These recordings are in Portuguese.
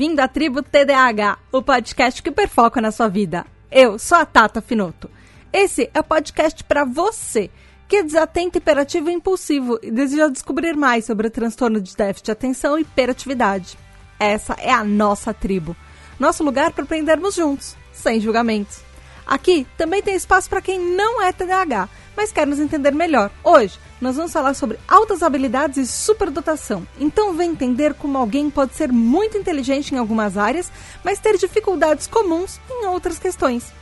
Bem-vindo à Tribo TDAH, o podcast que perfoca na sua vida. Eu sou a Tata Finoto. Esse é o podcast para você que é desatento, hiperativo e impulsivo e deseja descobrir mais sobre o transtorno de déficit de atenção e hiperatividade. Essa é a nossa tribo, nosso lugar para aprendermos juntos, sem julgamentos. Aqui também tem espaço para quem não é TDAH, mas quer nos entender melhor. Hoje nós vamos falar sobre altas habilidades e superdotação. Então vem entender como alguém pode ser muito inteligente em algumas áreas, mas ter dificuldades comuns em outras questões.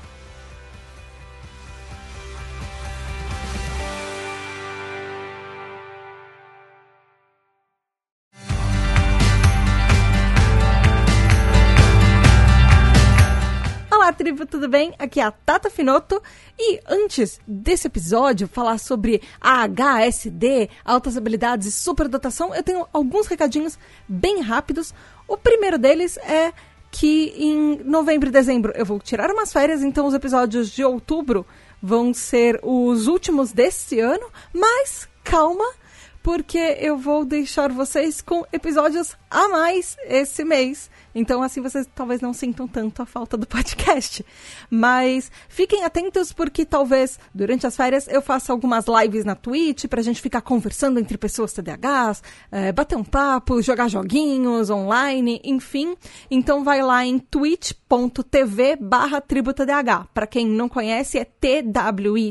Olá, tribo, tudo bem? Aqui é a Tata Finoto. E antes desse episódio falar sobre a HSD, altas habilidades e superdotação, eu tenho alguns recadinhos bem rápidos. O primeiro deles é que em novembro e dezembro eu vou tirar umas férias, então os episódios de outubro vão ser os últimos desse ano, mas calma, porque eu vou deixar vocês com episódios a mais esse mês. Então, assim, vocês talvez não sintam tanto a falta do podcast. Mas fiquem atentos, porque talvez durante as férias eu faça algumas lives na Twitch pra gente ficar conversando entre pessoas TDAHs, é, bater um papo, jogar joguinhos online, enfim. Então, vai lá em twitch.tv barra tributadh. Pra quem não conhece, é twitch.tv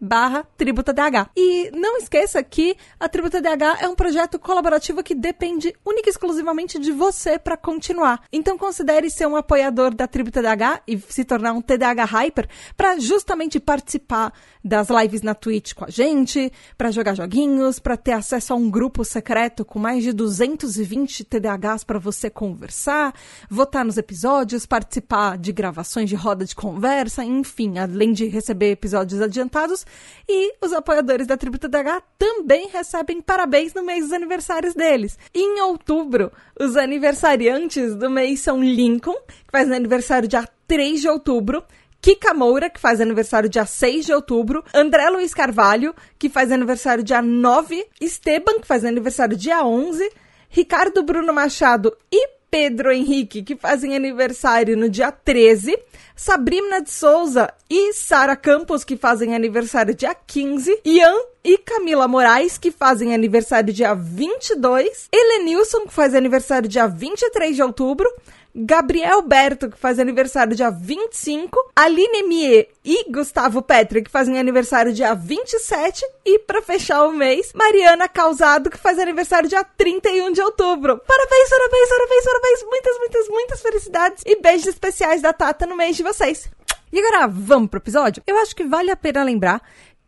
barra tributadh. E não esqueça que a Tributa DH é um projeto colaborativo que depende única e exclusivamente de você para continuar. Então considere ser um apoiador da Tribo TDAH e se tornar um TDAH Hyper para justamente participar das lives na Twitch com a gente, para jogar joguinhos, para ter acesso a um grupo secreto com mais de 220 TDAHs para você conversar, votar nos episódios, participar de gravações de roda de conversa, enfim, além de receber episódios adiantados. E os apoiadores da Tribo TDAH também recebem parabéns no mês dos aniversários deles. Em outubro, os aniversariantes do mês são Lincoln, que faz aniversário dia 3 de outubro, Kika Moura, que faz aniversário dia 6 de outubro, André Luiz Carvalho, que faz aniversário dia 9, Esteban, que faz aniversário dia 11, Ricardo Bruno Machado e Pedro Henrique, que fazem aniversário no dia 13, Sabrina de Souza e Sara Campos, que fazem aniversário dia 15, Ian e Camila Moraes, que fazem aniversário dia 22, Helenilson, que faz aniversário dia 23 de outubro, Gabriel Berto, que faz aniversário dia 25, Aline Mie e Gustavo Petri, que fazem aniversário dia 27, e para fechar o mês, Mariana Causado, que faz aniversário dia 31 de outubro. Parabéns, parabéns, parabéns, parabéns, muitas, muitas, muitas felicidades e beijos especiais da Tata no mês de vocês. E agora vamos pro episódio? Eu acho que vale a pena lembrar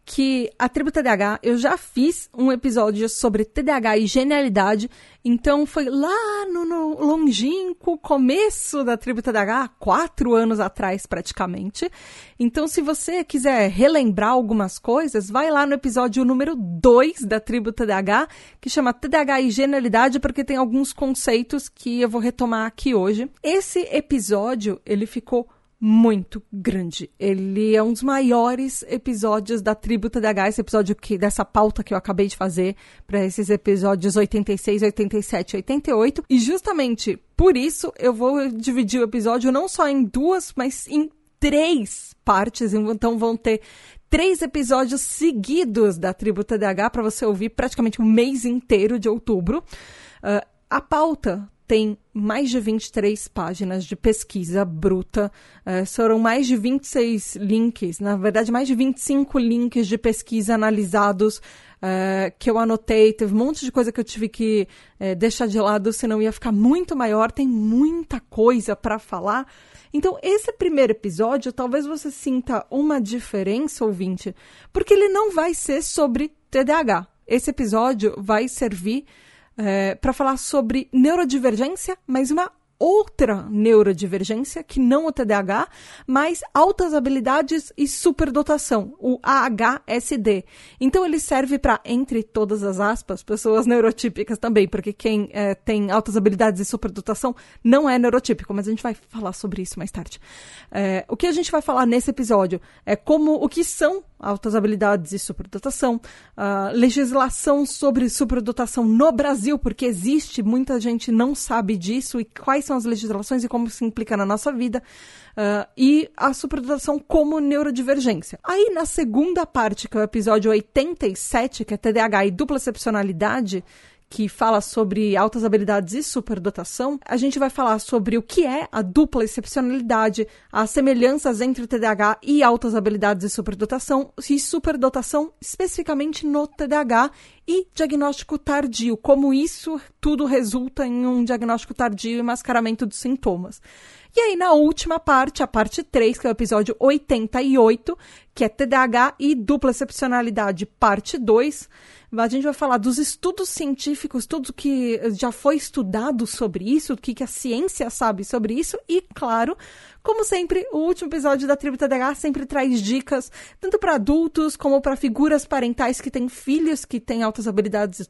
que a tribo TDAH, eu já fiz um episódio sobre TDAH e genialidade, então foi lá no, no longínquo começo da tribo TDAH, quatro anos atrás praticamente. Então, se você quiser relembrar algumas coisas, vai lá no episódio número 2 da tribo TDAH, que chama TDAH e genialidade, porque tem alguns conceitos que eu vou retomar aqui hoje. Esse episódio, ele ficou muito grande. Ele é um dos maiores episódios da Tribo TDH, esse episódio que, dessa pauta que eu acabei de fazer para esses episódios 86, 87, 88. E justamente por isso eu vou dividir o episódio não só em duas, mas em três partes. Então vão ter três episódios seguidos da Tribo TDH para você ouvir praticamente o mês inteiro de outubro. Uh, a pauta tem mais de 23 páginas de pesquisa bruta. É, foram mais de 26 links, na verdade, mais de 25 links de pesquisa analisados é, que eu anotei. Teve um monte de coisa que eu tive que é, deixar de lado, senão ia ficar muito maior. Tem muita coisa para falar. Então, esse primeiro episódio, talvez você sinta uma diferença, ouvinte, porque ele não vai ser sobre TDAH. Esse episódio vai servir é, para falar sobre neurodivergência, mas uma outra neurodivergência, que não o TDAH, mas altas habilidades e superdotação, o AHSD. Então ele serve para, entre todas as aspas, pessoas neurotípicas também, porque quem é, tem altas habilidades e superdotação não é neurotípico, mas a gente vai falar sobre isso mais tarde. É, o que a gente vai falar nesse episódio é como o que são altas habilidades e superdotação, uh, legislação sobre superdotação no Brasil, porque existe, muita gente não sabe disso, e quais são as legislações e como se implica na nossa vida, uh, e a superdotação como neurodivergência. Aí, na segunda parte, que é o episódio 87, que é TDAH e dupla excepcionalidade, que fala sobre altas habilidades e superdotação, a gente vai falar sobre o que é a dupla excepcionalidade, as semelhanças entre o TDAH e altas habilidades e superdotação, e superdotação especificamente no TDAH e diagnóstico tardio, como isso tudo resulta em um diagnóstico tardio e mascaramento dos sintomas. E aí, na última parte, a parte 3, que é o episódio 88, que é TDAH e dupla excepcionalidade, parte 2, a gente vai falar dos estudos científicos, tudo que já foi estudado sobre isso, o que, que a ciência sabe sobre isso, e, claro, como sempre, o último episódio da Tribo TDAH sempre traz dicas, tanto para adultos como para figuras parentais que têm filhos que têm altas habilidades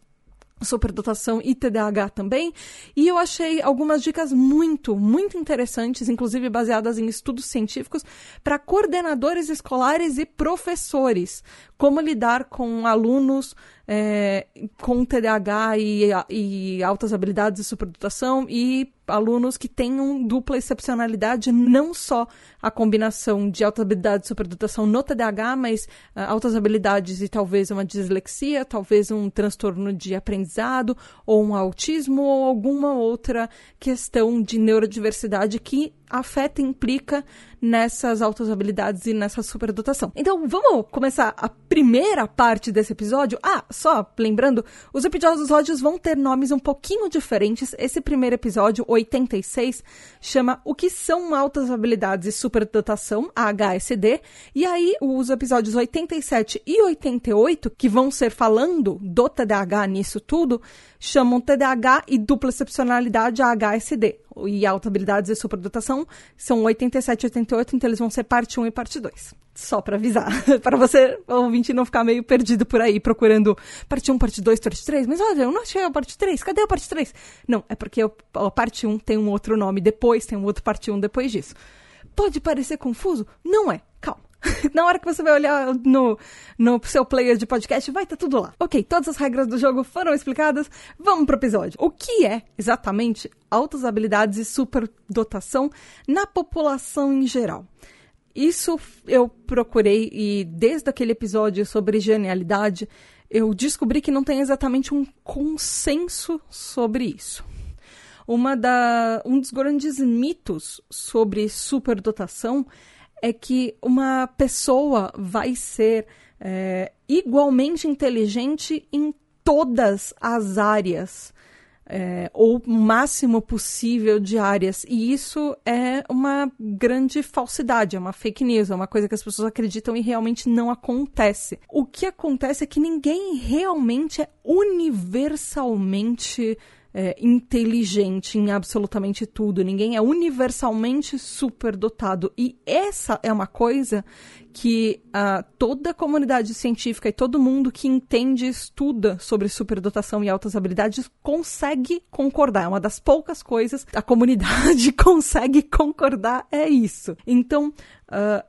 superdotação e TDAH também. E eu achei algumas dicas muito, muito interessantes, inclusive baseadas em estudos científicos, para coordenadores escolares e professores. Como lidar com alunos é, com TDAH e, e altas habilidades de superdotação e alunos que tenham dupla excepcionalidade, não só a combinação de alta habilidade e superdotação no TDAH, mas uh, altas habilidades e talvez uma dislexia, talvez um transtorno de aprendizado, ou um autismo, ou alguma outra questão de neurodiversidade que afeta e implica nessas altas habilidades e nessa superdotação. Então, vamos começar a primeira parte desse episódio. Ah, só lembrando, os episódios vão ter nomes um pouquinho diferentes. Esse primeiro episódio, 86, chama O que são altas habilidades e superdotação, a HSD. E aí, os episódios 87 e 88, que vão ser falando do TDAH nisso tudo, chamam TDAH e dupla excepcionalidade, a HSD e alta habilidades e superdotação são 87 e 88, então eles vão ser parte 1 e parte 2. Só para avisar, para você, ouvinte, não ficar meio perdido por aí procurando parte 1, parte 2, parte 3. Mas olha, eu não achei a parte 3, cadê a parte 3? Não, é porque a parte 1 tem um outro nome depois, tem um outro parte 1 depois disso. Pode parecer confuso? Não é. Na hora que você vai olhar no, no seu player de podcast, vai estar tá tudo lá. Ok, todas as regras do jogo foram explicadas. Vamos pro episódio. O que é exatamente altas habilidades e superdotação na população em geral? Isso eu procurei e desde aquele episódio sobre genialidade, eu descobri que não tem exatamente um consenso sobre isso. Uma da, um dos grandes mitos sobre superdotação é que uma pessoa vai ser é, igualmente inteligente em todas as áreas. É, ou o máximo possível de áreas. E isso é uma grande falsidade, é uma fake news, é uma coisa que as pessoas acreditam e realmente não acontece. O que acontece é que ninguém realmente é universalmente é, inteligente em absolutamente tudo, ninguém é universalmente superdotado. E essa é uma coisa que uh, toda a comunidade científica e todo mundo que entende e estuda sobre superdotação e altas habilidades consegue concordar. É uma das poucas coisas a comunidade consegue concordar, é isso. Então, uh,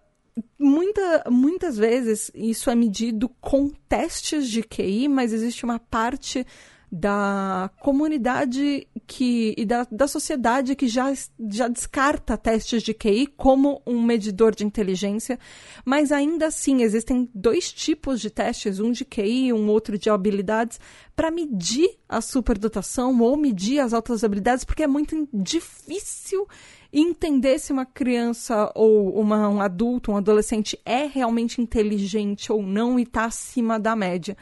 muita, muitas vezes isso é medido com testes de QI, mas existe uma parte da comunidade que e da, da sociedade que já, já descarta testes de QI como um medidor de inteligência, mas ainda assim existem dois tipos de testes, um de QI e um outro de habilidades, para medir a superdotação ou medir as altas habilidades, porque é muito difícil entender se uma criança ou uma, um adulto, um adolescente é realmente inteligente ou não e está acima da média.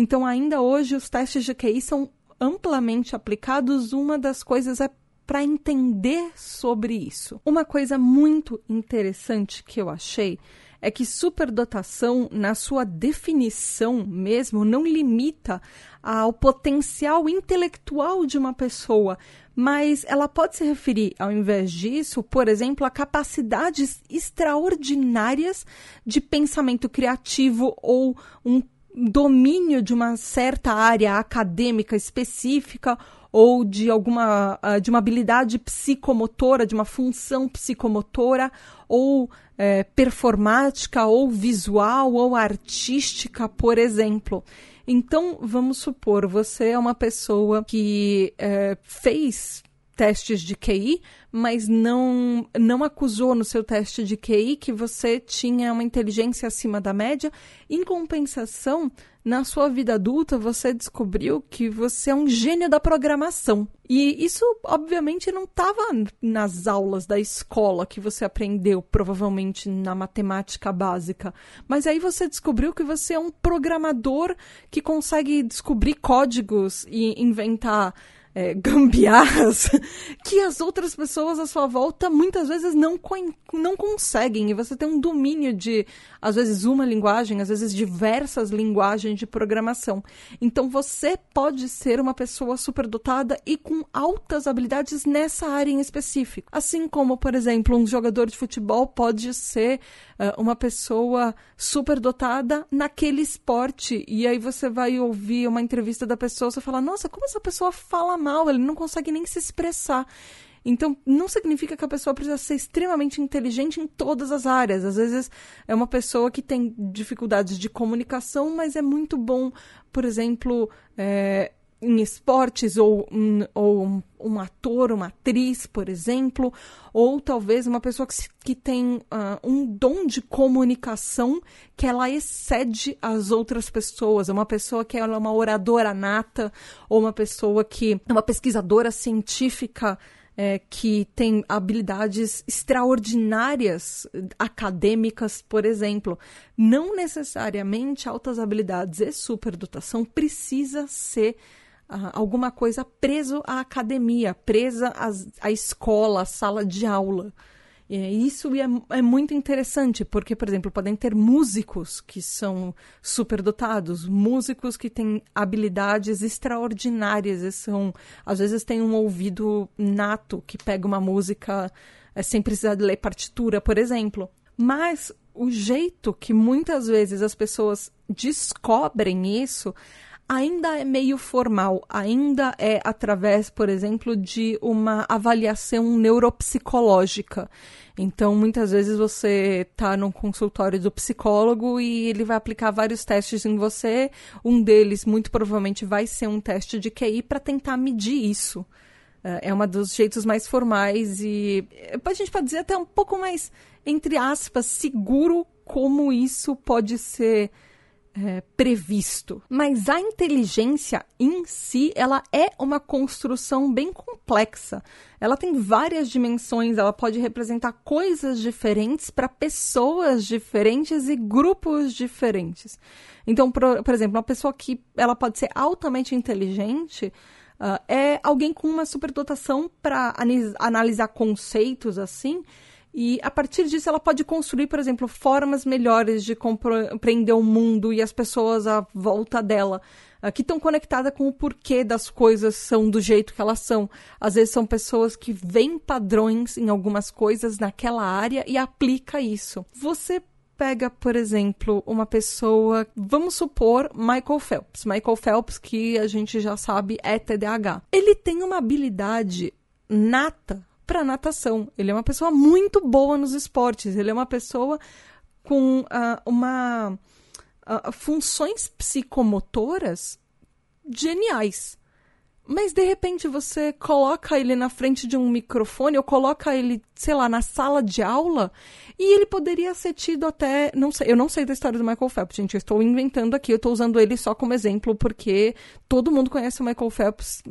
Então, ainda hoje, os testes de QI são amplamente aplicados. Uma das coisas é para entender sobre isso. Uma coisa muito interessante que eu achei é que superdotação, na sua definição mesmo, não limita ao potencial intelectual de uma pessoa, mas ela pode se referir, ao invés disso, por exemplo, a capacidades extraordinárias de pensamento criativo ou um domínio de uma certa área acadêmica específica ou de alguma uh, de uma habilidade psicomotora, de uma função psicomotora ou é, performática ou visual ou artística, por exemplo. Então, vamos supor, você é uma pessoa que é, fez testes de QI, mas não, não acusou no seu teste de QI que você tinha uma inteligência acima da média. Em compensação, na sua vida adulta, você descobriu que você é um gênio da programação. E isso, obviamente, não estava nas aulas da escola que você aprendeu, provavelmente na matemática básica. Mas aí você descobriu que você é um programador que consegue descobrir códigos e inventar é, gambiarras que as outras pessoas à sua volta muitas vezes não, não conseguem. E você tem um domínio de, às vezes, uma linguagem, às vezes, diversas linguagens de programação. Então, você pode ser uma pessoa superdotada e com altas habilidades nessa área em específico. Assim como, por exemplo, um jogador de futebol pode ser uh, uma pessoa superdotada naquele esporte. E aí você vai ouvir uma entrevista da pessoa, você fala, nossa, como essa pessoa fala mal, ele não consegue nem se expressar. Então, não significa que a pessoa precisa ser extremamente inteligente em todas as áreas. Às vezes, é uma pessoa que tem dificuldades de comunicação, mas é muito bom, por exemplo, é, em esportes, ou, um, ou um, um, ator, uma atriz, por exemplo, ou talvez uma pessoa que, que tem uh, um dom de comunicação que ela excede as outras pessoas, uma pessoa que ela é uma oradora nata, ou uma pessoa que é uma pesquisadora científica é, que tem habilidades extraordinárias acadêmicas, por exemplo. Não necessariamente altas habilidades e superdotação precisa ser uh, alguma coisa preso à academia, presa à escola, à sala de aula. E isso é, é, muito interessante, porque, por exemplo, podem ter músicos que são superdotados, músicos que têm habilidades extraordinárias e são, às vezes, têm um ouvido nato que pega uma música é, sem precisar de ler partitura, por exemplo. Mas o jeito que muitas vezes as pessoas descobrem isso ainda é meio formal, ainda é através, por exemplo, de uma avaliação neuropsicológica. Então, muitas vezes você está num consultório do psicólogo e ele vai aplicar vários testes em você. Um deles, muito provavelmente, vai ser um teste de QI para tentar medir isso. É, é um dos jeitos mais formais e a gente pode dizer até um pouco mais, entre aspas, seguro como isso pode ser é, previsto. Mas a inteligência em si, ela é uma construção bem complexa. Ela tem várias dimensões, ela pode representar coisas diferentes para pessoas diferentes e grupos diferentes. Então, por, por, exemplo, uma pessoa que ela pode ser altamente inteligente uh, é alguém com uma superdotação para analisar conceitos assim e a partir disso ela pode construir, por exemplo, formas melhores de compreender o mundo e as pessoas à volta dela, uh, que estão conectadas com o porquê das coisas são do jeito que elas são. Às vezes são pessoas que veem padrões em algumas coisas naquela área e aplica isso. Você pega, por exemplo, uma pessoa, vamos supor Michael Phelps. Michael Phelps, que a gente já sabe é TDAH. Ele tem uma habilidade nata para natação. Ele é uma pessoa muito boa nos esportes. Ele é uma pessoa com uh, uma uh, funções psicomotoras geniais. Mas de repente você coloca ele na frente de um microfone ou coloca ele, sei lá, na sala de aula e ele poderia ser tido até, não sei, eu não sei da história do Michael Phelps, gente, eu estou inventando aqui, eu estou usando ele só como exemplo porque todo mundo conhece o Michael Phelps,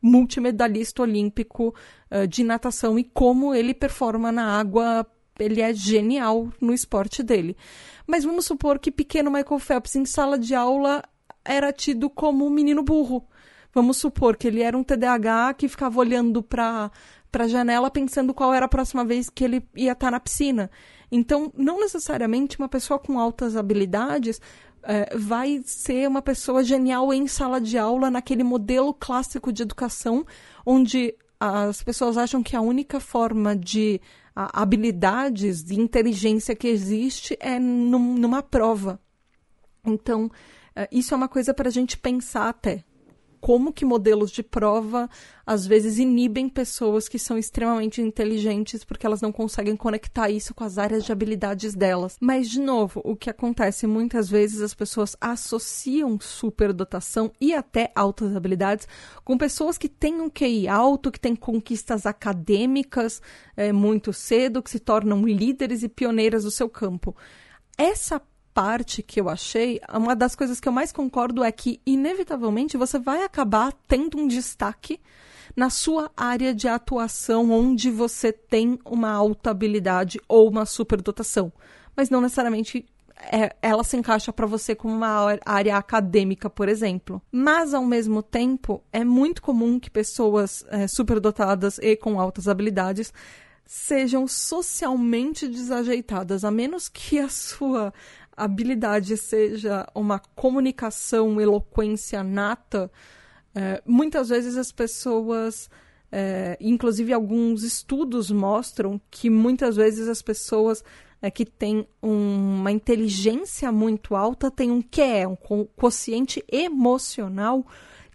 multimedalista olímpico uh, de natação e como ele performa na água, ele é genial no esporte dele. Mas vamos supor que pequeno Michael Phelps em sala de aula era tido como um menino burro Vamos supor que ele era um TDAH que ficava olhando para a janela pensando qual era a próxima vez que ele ia estar tá na piscina. Então, não necessariamente uma pessoa com altas habilidades é, vai ser uma pessoa genial em sala de aula, naquele modelo clássico de educação, onde as pessoas acham que a única forma de a, habilidades, de inteligência que existe é num, numa prova. Então, é, isso é uma coisa para a gente pensar até como que modelos de prova às vezes inibem pessoas que são extremamente inteligentes porque elas não conseguem conectar isso com as áreas de habilidades delas. Mas de novo, o que acontece muitas vezes as pessoas associam superdotação e até altas habilidades com pessoas que têm um QI alto, que têm conquistas acadêmicas é, muito cedo, que se tornam líderes e pioneiras do seu campo. Essa parte que eu achei, uma das coisas que eu mais concordo é que, inevitavelmente, você vai acabar tendo um destaque na sua área de atuação, onde você tem uma alta habilidade ou uma superdotação. Mas não necessariamente é, ela se encaixa para você como uma área acadêmica, por exemplo. Mas, ao mesmo tempo, é muito comum que pessoas é, superdotadas e com altas habilidades sejam socialmente desajeitadas, a menos que a sua habilidade seja uma comunicação, eloquência nata, é, muitas vezes as pessoas, é, inclusive alguns estudos mostram que muitas vezes as pessoas é, que têm um, uma inteligência muito alta têm um QE, um quociente emocional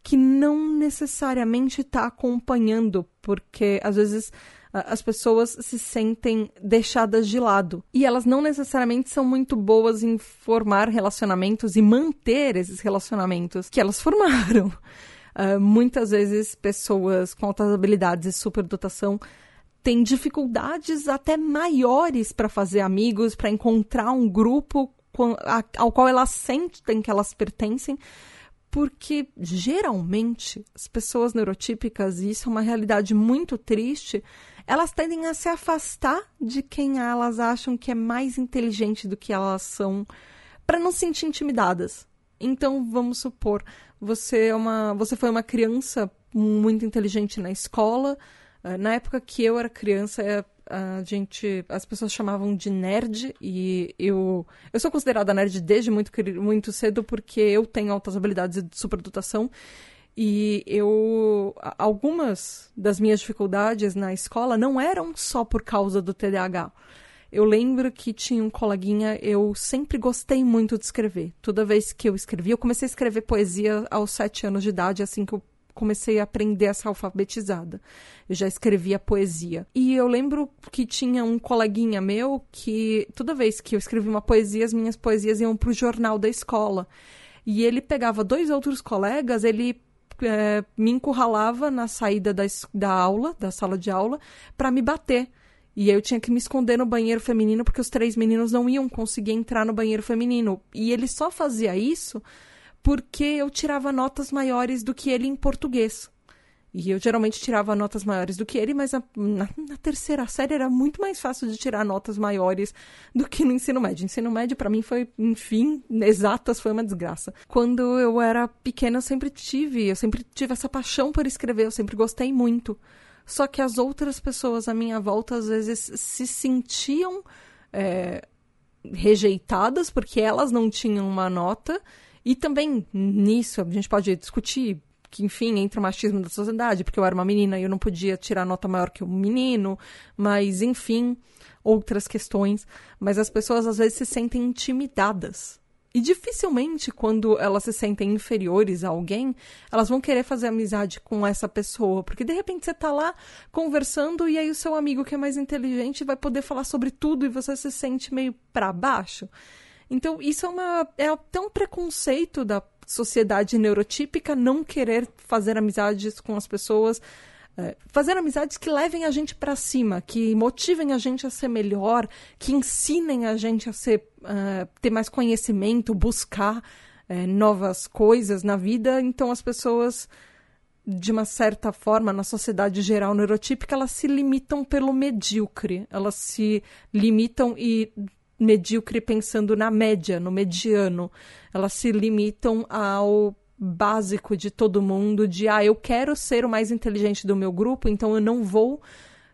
que não necessariamente está acompanhando, porque às vezes as pessoas se sentem deixadas de lado. E elas não necessariamente são muito boas em formar relacionamentos e manter esses relacionamentos que elas formaram. Uh, muitas vezes, pessoas com altas habilidades e superdotação têm dificuldades até maiores para fazer amigos, para encontrar um grupo ao qual elas sentem que elas pertencem, porque geralmente as pessoas neurotípicas, e isso é uma realidade muito triste, elas tendem a se afastar de quem elas acham que é mais inteligente do que elas são, para não se sentir intimidadas. Então, vamos supor, você é uma, você foi uma criança muito inteligente na escola. Eh, na época que eu era criança, eh, a gente, as pessoas chamavam de nerd e eu, eu sou considerada nerd desde muito muito cedo porque eu tenho altas habilidades de superdotação e eu. Algumas das minhas dificuldades na escola não eram só por causa do TDAH. Eu lembro que tinha um coleguinha, eu sempre gostei muito de escrever. Toda vez que eu escrevia, eu comecei a escrever poesia aos sete anos de idade, assim que eu comecei a aprender a ser alfabetizada. Eu já escrevia poesia. E eu lembro que tinha um coleguinha meu que toda vez que eu escrevia uma poesia, as minhas poesias iam para o jornal da escola. E ele pegava dois outros colegas, ele é, me encurralava na saída da, da aula, da sala de aula, para me bater. E eu tinha que me esconder no banheiro feminino porque os três meninos não iam conseguir entrar no banheiro feminino. E ele só fazia isso porque eu tirava notas maiores do que ele em português. E eu geralmente tirava notas maiores do que ele, mas na, na, na, terceira série era muito mais fácil de tirar notas maiores do que no ensino médio. Ensino médio, para mim, foi, enfim, exatas, foi uma desgraça. Quando eu era pequena, eu sempre tive, eu sempre tive essa paixão por escrever, eu sempre gostei muito. Só que as outras pessoas à minha volta, às vezes, se sentiam é, rejeitadas porque elas não tinham uma nota. E também nisso a gente pode discutir que, enfim, entra o machismo da sociedade, porque eu era uma menina e eu não podia tirar nota maior que um menino, mas, enfim, outras questões. Mas as pessoas às vezes se sentem intimidadas. E dificilmente, quando elas se sentem inferiores a alguém, elas vão querer fazer amizade com essa pessoa. Porque de repente você tá lá conversando e aí o seu amigo que é mais inteligente vai poder falar sobre tudo e você se sente meio para baixo. Então, isso é, uma, é até um preconceito da sociedade neurotípica não querer fazer amizades com as pessoas, é, fazer amizades que levem a gente para cima, que motivem a gente a ser melhor, que ensinem a gente a ser, uh, ter mais conhecimento, buscar uh, novas coisas na vida. Então as pessoas, de uma certa forma, na sociedade geral neurotípica, elas se limitam pelo medíocre, elas se limitam e medíocre pensando na média, no mediano. Elas se limitam ao básico de todo mundo, de ah, eu quero ser o mais inteligente do meu grupo, então eu não vou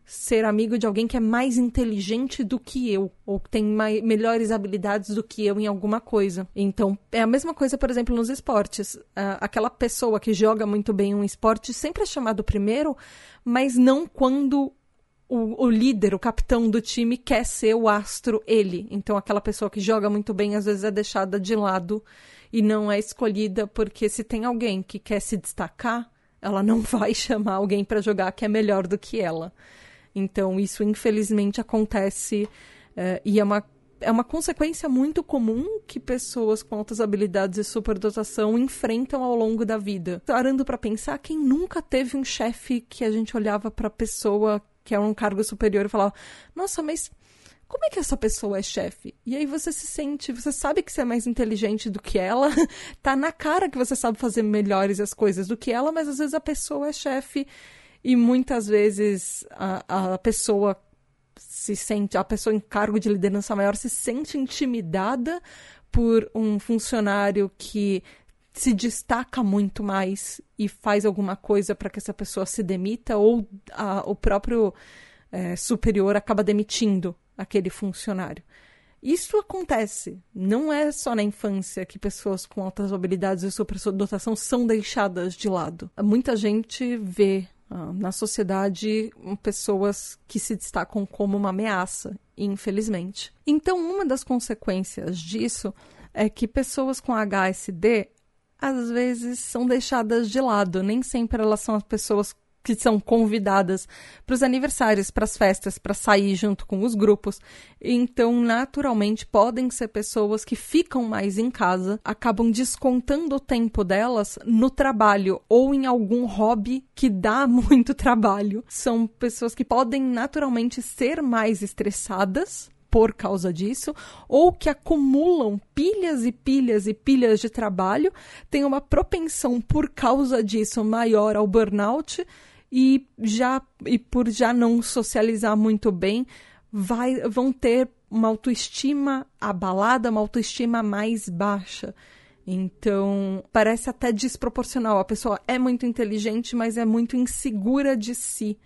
ser amigo de alguém que é mais inteligente do que eu, ou que tem mais, melhores habilidades do que eu em alguma coisa. Então, é a mesma coisa, por exemplo, nos esportes. Aquela pessoa que joga muito bem um esporte sempre é chamado primeiro, mas não quando o, o, líder, o capitão do time quer ser o astro ele. Então aquela pessoa que joga muito bem às vezes é deixada de lado e não é escolhida porque se tem alguém que quer se destacar, ela não vai chamar alguém para jogar que é melhor do que ela. Então isso infelizmente acontece uh, e é uma é uma consequência muito comum que pessoas com altas habilidades e superdotação enfrentam ao longo da vida. Parando para pensar, quem nunca teve um chefe que a gente olhava para a pessoa que é um cargo superior e falava: Nossa, mas como é que essa pessoa é chefe? E aí você se sente, você sabe que você é mais inteligente do que ela, tá na cara que você sabe fazer melhores as coisas do que ela, mas às vezes a pessoa é chefe e muitas vezes a, a pessoa se sente, a pessoa em cargo de liderança maior se sente intimidada por um funcionário que se destaca muito mais e faz alguma coisa para que essa pessoa se demita, ou a, o próprio é, superior acaba demitindo aquele funcionário. Isso acontece. Não é só na infância que pessoas com altas habilidades e superdotação são deixadas de lado. Muita gente vê uh, na sociedade pessoas que se destacam como uma ameaça, infelizmente. Então, uma das consequências disso é que pessoas com HSD às vezes são deixadas de lado. Nem sempre elas são as pessoas que são convidadas para os aniversários, para as festas, para sair junto com os grupos. Então, naturalmente, podem ser pessoas que ficam mais em casa, acabam descontando o tempo delas no trabalho ou em algum hobby que dá muito trabalho. São pessoas que podem naturalmente ser mais estressadas por causa disso, ou que acumulam pilhas e pilhas e pilhas de trabalho, têm uma propensão por causa disso maior ao burnout e já e por já não socializar muito bem, vai, vão ter uma autoestima abalada, uma autoestima mais baixa. Então, parece até desproporcional. A pessoa é muito inteligente, mas é muito insegura de si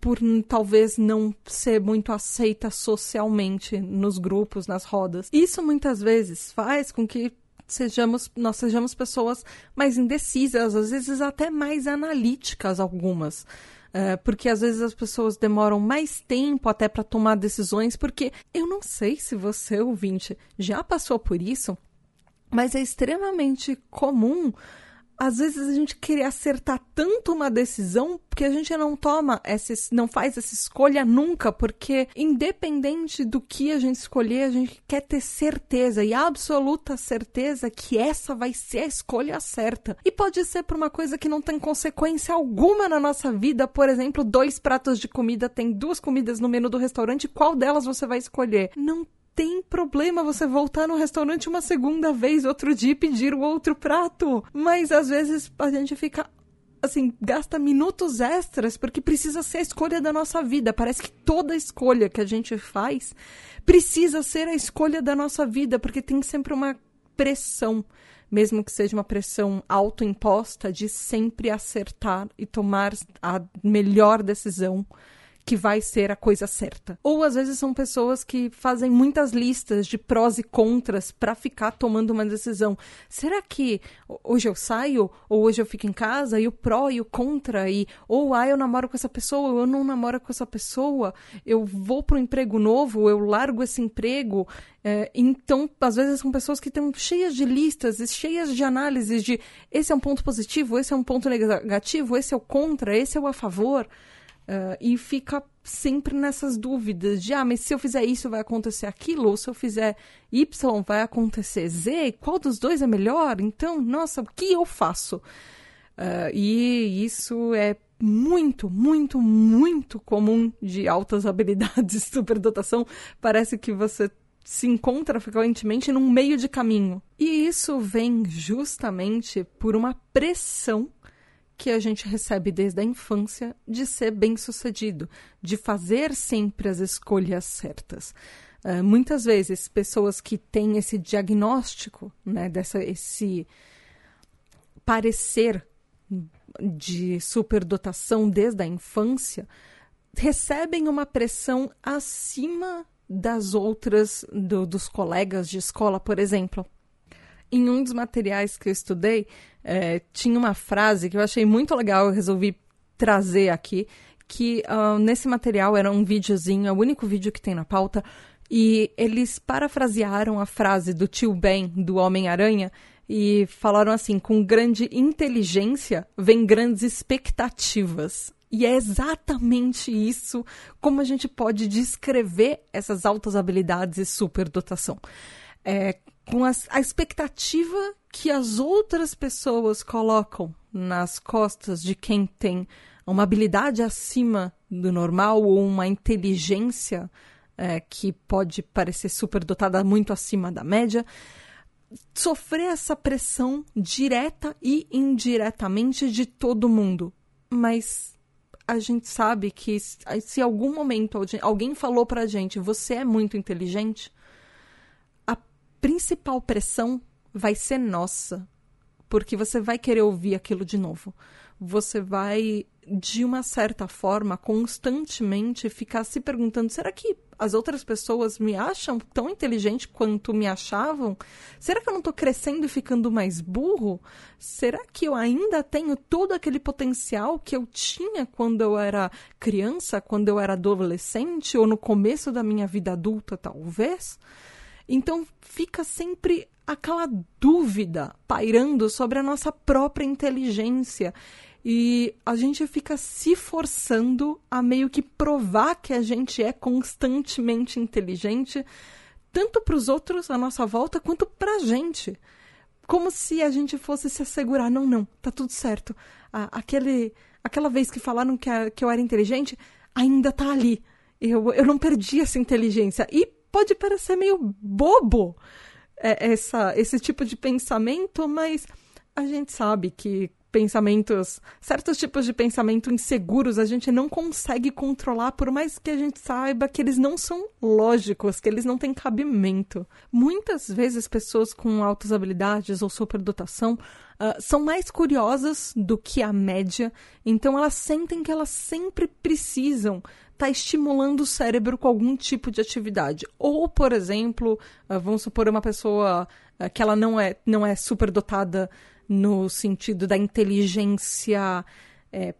por talvez não ser muito aceita socialmente nos grupos, nas rodas. Isso muitas vezes faz com que sejamos nós sejamos pessoas mais indecisas, às vezes até mais analíticas algumas. É, porque às vezes as pessoas demoram mais tempo até para tomar decisões, porque eu não sei se você, ouvinte, já passou por isso, mas é extremamente comum às vezes a gente querer acertar tanto uma decisão que a gente não toma essa, não faz essa escolha nunca, porque independente do que a gente escolher, a gente quer ter certeza e absoluta certeza que essa vai ser a escolha certa. E pode ser por uma coisa que não tem consequência alguma na nossa vida, por exemplo, dois pratos de comida, tem duas comidas no menu do restaurante, qual delas você vai escolher? Não tem problema você voltar no restaurante uma segunda vez, outro dia e pedir o outro prato. Mas às vezes a gente fica assim, gasta minutos extras porque precisa ser a escolha da nossa vida. Parece que toda escolha que a gente faz precisa ser a escolha da nossa vida, porque tem sempre uma pressão, mesmo que seja uma pressão autoimposta, de sempre acertar e tomar a melhor decisão que vai ser a coisa certa. Ou às vezes são pessoas que fazem muitas listas de prós e contras para ficar tomando uma decisão. Será que hoje eu saio ou hoje eu fico em casa e o pró e o contra e ou ah, eu namoro com essa pessoa ou eu não namoro com essa pessoa, eu vou para um emprego novo, eu largo esse emprego. É, então, às vezes são pessoas que estão cheias de listas, cheias de análises de esse é um ponto positivo, esse é um ponto negativo, esse é o contra, esse é o a favor. Uh, e fica sempre nessas dúvidas de, ah, mas se eu fizer isso vai acontecer aquilo, ou se eu fizer Y vai acontecer Z, qual dos dois é melhor? Então, nossa, o que eu faço? Uh, e isso é muito, muito, muito comum de altas habilidades, superdotação. Parece que você se encontra frequentemente num meio de caminho. E isso vem justamente por uma pressão que a gente recebe desde a infância de ser bem-sucedido, de fazer sempre as escolhas certas. Uh, muitas vezes, pessoas que têm esse diagnóstico, né, dessa, esse parecer de superdotação desde a infância, recebem uma pressão acima das outras, do, dos colegas de escola, por exemplo. Em um dos materiais que eu estudei, é, tinha uma frase que eu achei muito legal, eu resolvi trazer aqui, que uh, nesse material era um videozinho, é o único vídeo que tem na pauta, e eles parafrasearam a frase do tio Ben, do Homem-Aranha, e falaram assim: com grande inteligência vem grandes expectativas. E é exatamente isso como a gente pode descrever essas altas habilidades e superdotação. É, com as, a expectativa que as outras pessoas colocam nas costas de quem tem uma habilidade acima do normal ou uma inteligência é, que pode parecer superdotada muito acima da média, sofrer essa pressão direta e indiretamente de todo mundo. Mas a gente sabe que se algum momento alguém falou pra gente, você é muito inteligente, a principal pressão vai ser nossa. Porque você vai querer ouvir aquilo de novo. Você vai, de uma certa forma, constantemente ficar se perguntando: será que as outras pessoas me acham tão inteligente quanto me achavam? Será que eu não estou crescendo e ficando mais burro? Será que eu ainda tenho todo aquele potencial que eu tinha quando eu era criança, quando eu era adolescente ou no começo da minha vida adulta, talvez? Então fica sempre aquela dúvida pairando sobre a nossa própria inteligência e a gente fica se forçando a meio que provar que a gente é constantemente inteligente, tanto para os outros à nossa volta quanto para a gente. Como se a gente fosse se assegurar: não, não, tá tudo certo. aquele, aquela vez que falaram que, a, que eu era inteligente, ainda tá ali. Eu, eu não perdi essa inteligência. E pode parecer meio bobo é, essa, esse tipo de pensamento, mas a gente sabe que pensamentos, certos tipos de pensamento inseguros a gente não consegue controlar, por mais que a gente saiba que eles não são lógicos, que eles não têm cabimento. Muitas vezes pessoas com altas habilidades ou superdotação uh, são mais curiosas do que a média, então elas sentem que elas sempre precisam estar tá estimulando o cérebro com algum tipo de atividade. Ou, por exemplo, uh, vamos supor uma pessoa uh, que ela não é, não é superdotada no sentido da inteligência é,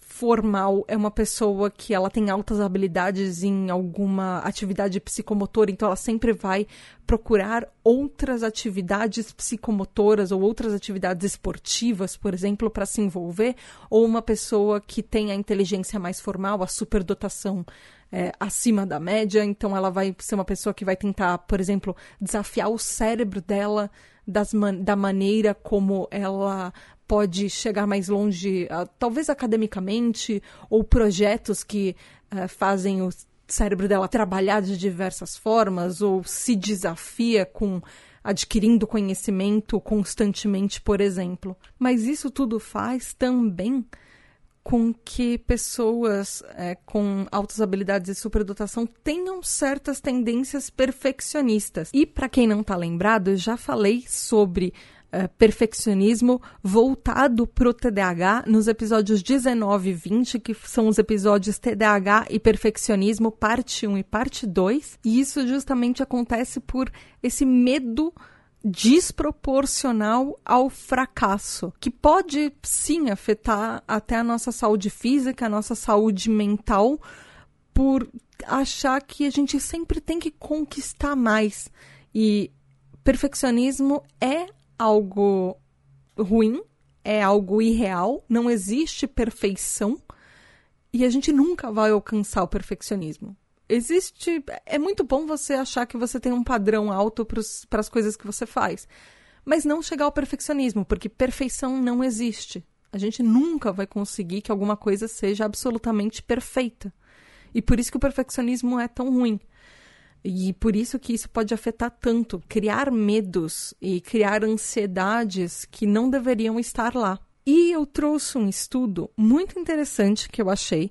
formal é uma pessoa que ela tem altas habilidades em alguma atividade psicomotora, então ela sempre vai procurar outras atividades psicomotoras ou outras atividades esportivas, por exemplo, para se envolver, ou uma pessoa que tem a inteligência mais formal, a superdotação é, acima da média, então ela vai ser uma pessoa que vai tentar, por exemplo, desafiar o cérebro dela das man da maneira como ela pode chegar mais longe, uh, talvez academicamente, ou projetos que uh, fazem o cérebro dela trabalhar de diversas formas, ou se desafia com adquirindo conhecimento constantemente, por exemplo. Mas isso tudo faz também com que pessoas é, com altas habilidades e superdotação tenham certas tendências perfeccionistas. E para quem não está lembrado, eu já falei sobre uh, perfeccionismo voltado para o TDAH nos episódios 19 e 20, que são os episódios TDAH e perfeccionismo, parte 1 e parte 2. E isso justamente acontece por esse medo desproporcional ao fracasso, que pode sim afetar até a nossa saúde física, a nossa saúde mental, por achar que a gente sempre tem que conquistar mais. E perfeccionismo é algo ruim, é algo irreal, não existe perfeição e a gente nunca vai alcançar o perfeccionismo existe. É muito bom você achar que você tem um padrão alto para as coisas que você faz. Mas não chegar ao perfeccionismo, porque perfeição não existe. A gente nunca vai conseguir que alguma coisa seja absolutamente perfeita. E por isso que o perfeccionismo é tão ruim. E por isso que isso pode afetar tanto, criar medos e criar ansiedades que não deveriam estar lá. E eu trouxe um estudo muito interessante que eu achei,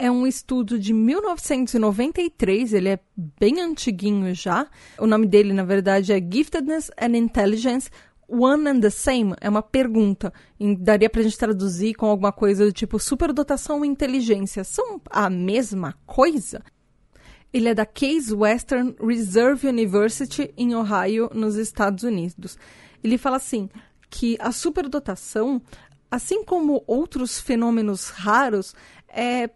é um estudo de 1993, ele é bem antiguinho já. O nome dele, na verdade, é Giftedness and Intelligence One and the Same? É uma pergunta. Daria pra gente traduzir com alguma coisa do tipo superdotação e inteligência. São a mesma coisa? Ele é da Case Western Reserve University em Ohio, nos Estados Unidos. Ele fala assim que a superdotação, assim como outros fenômenos raros, é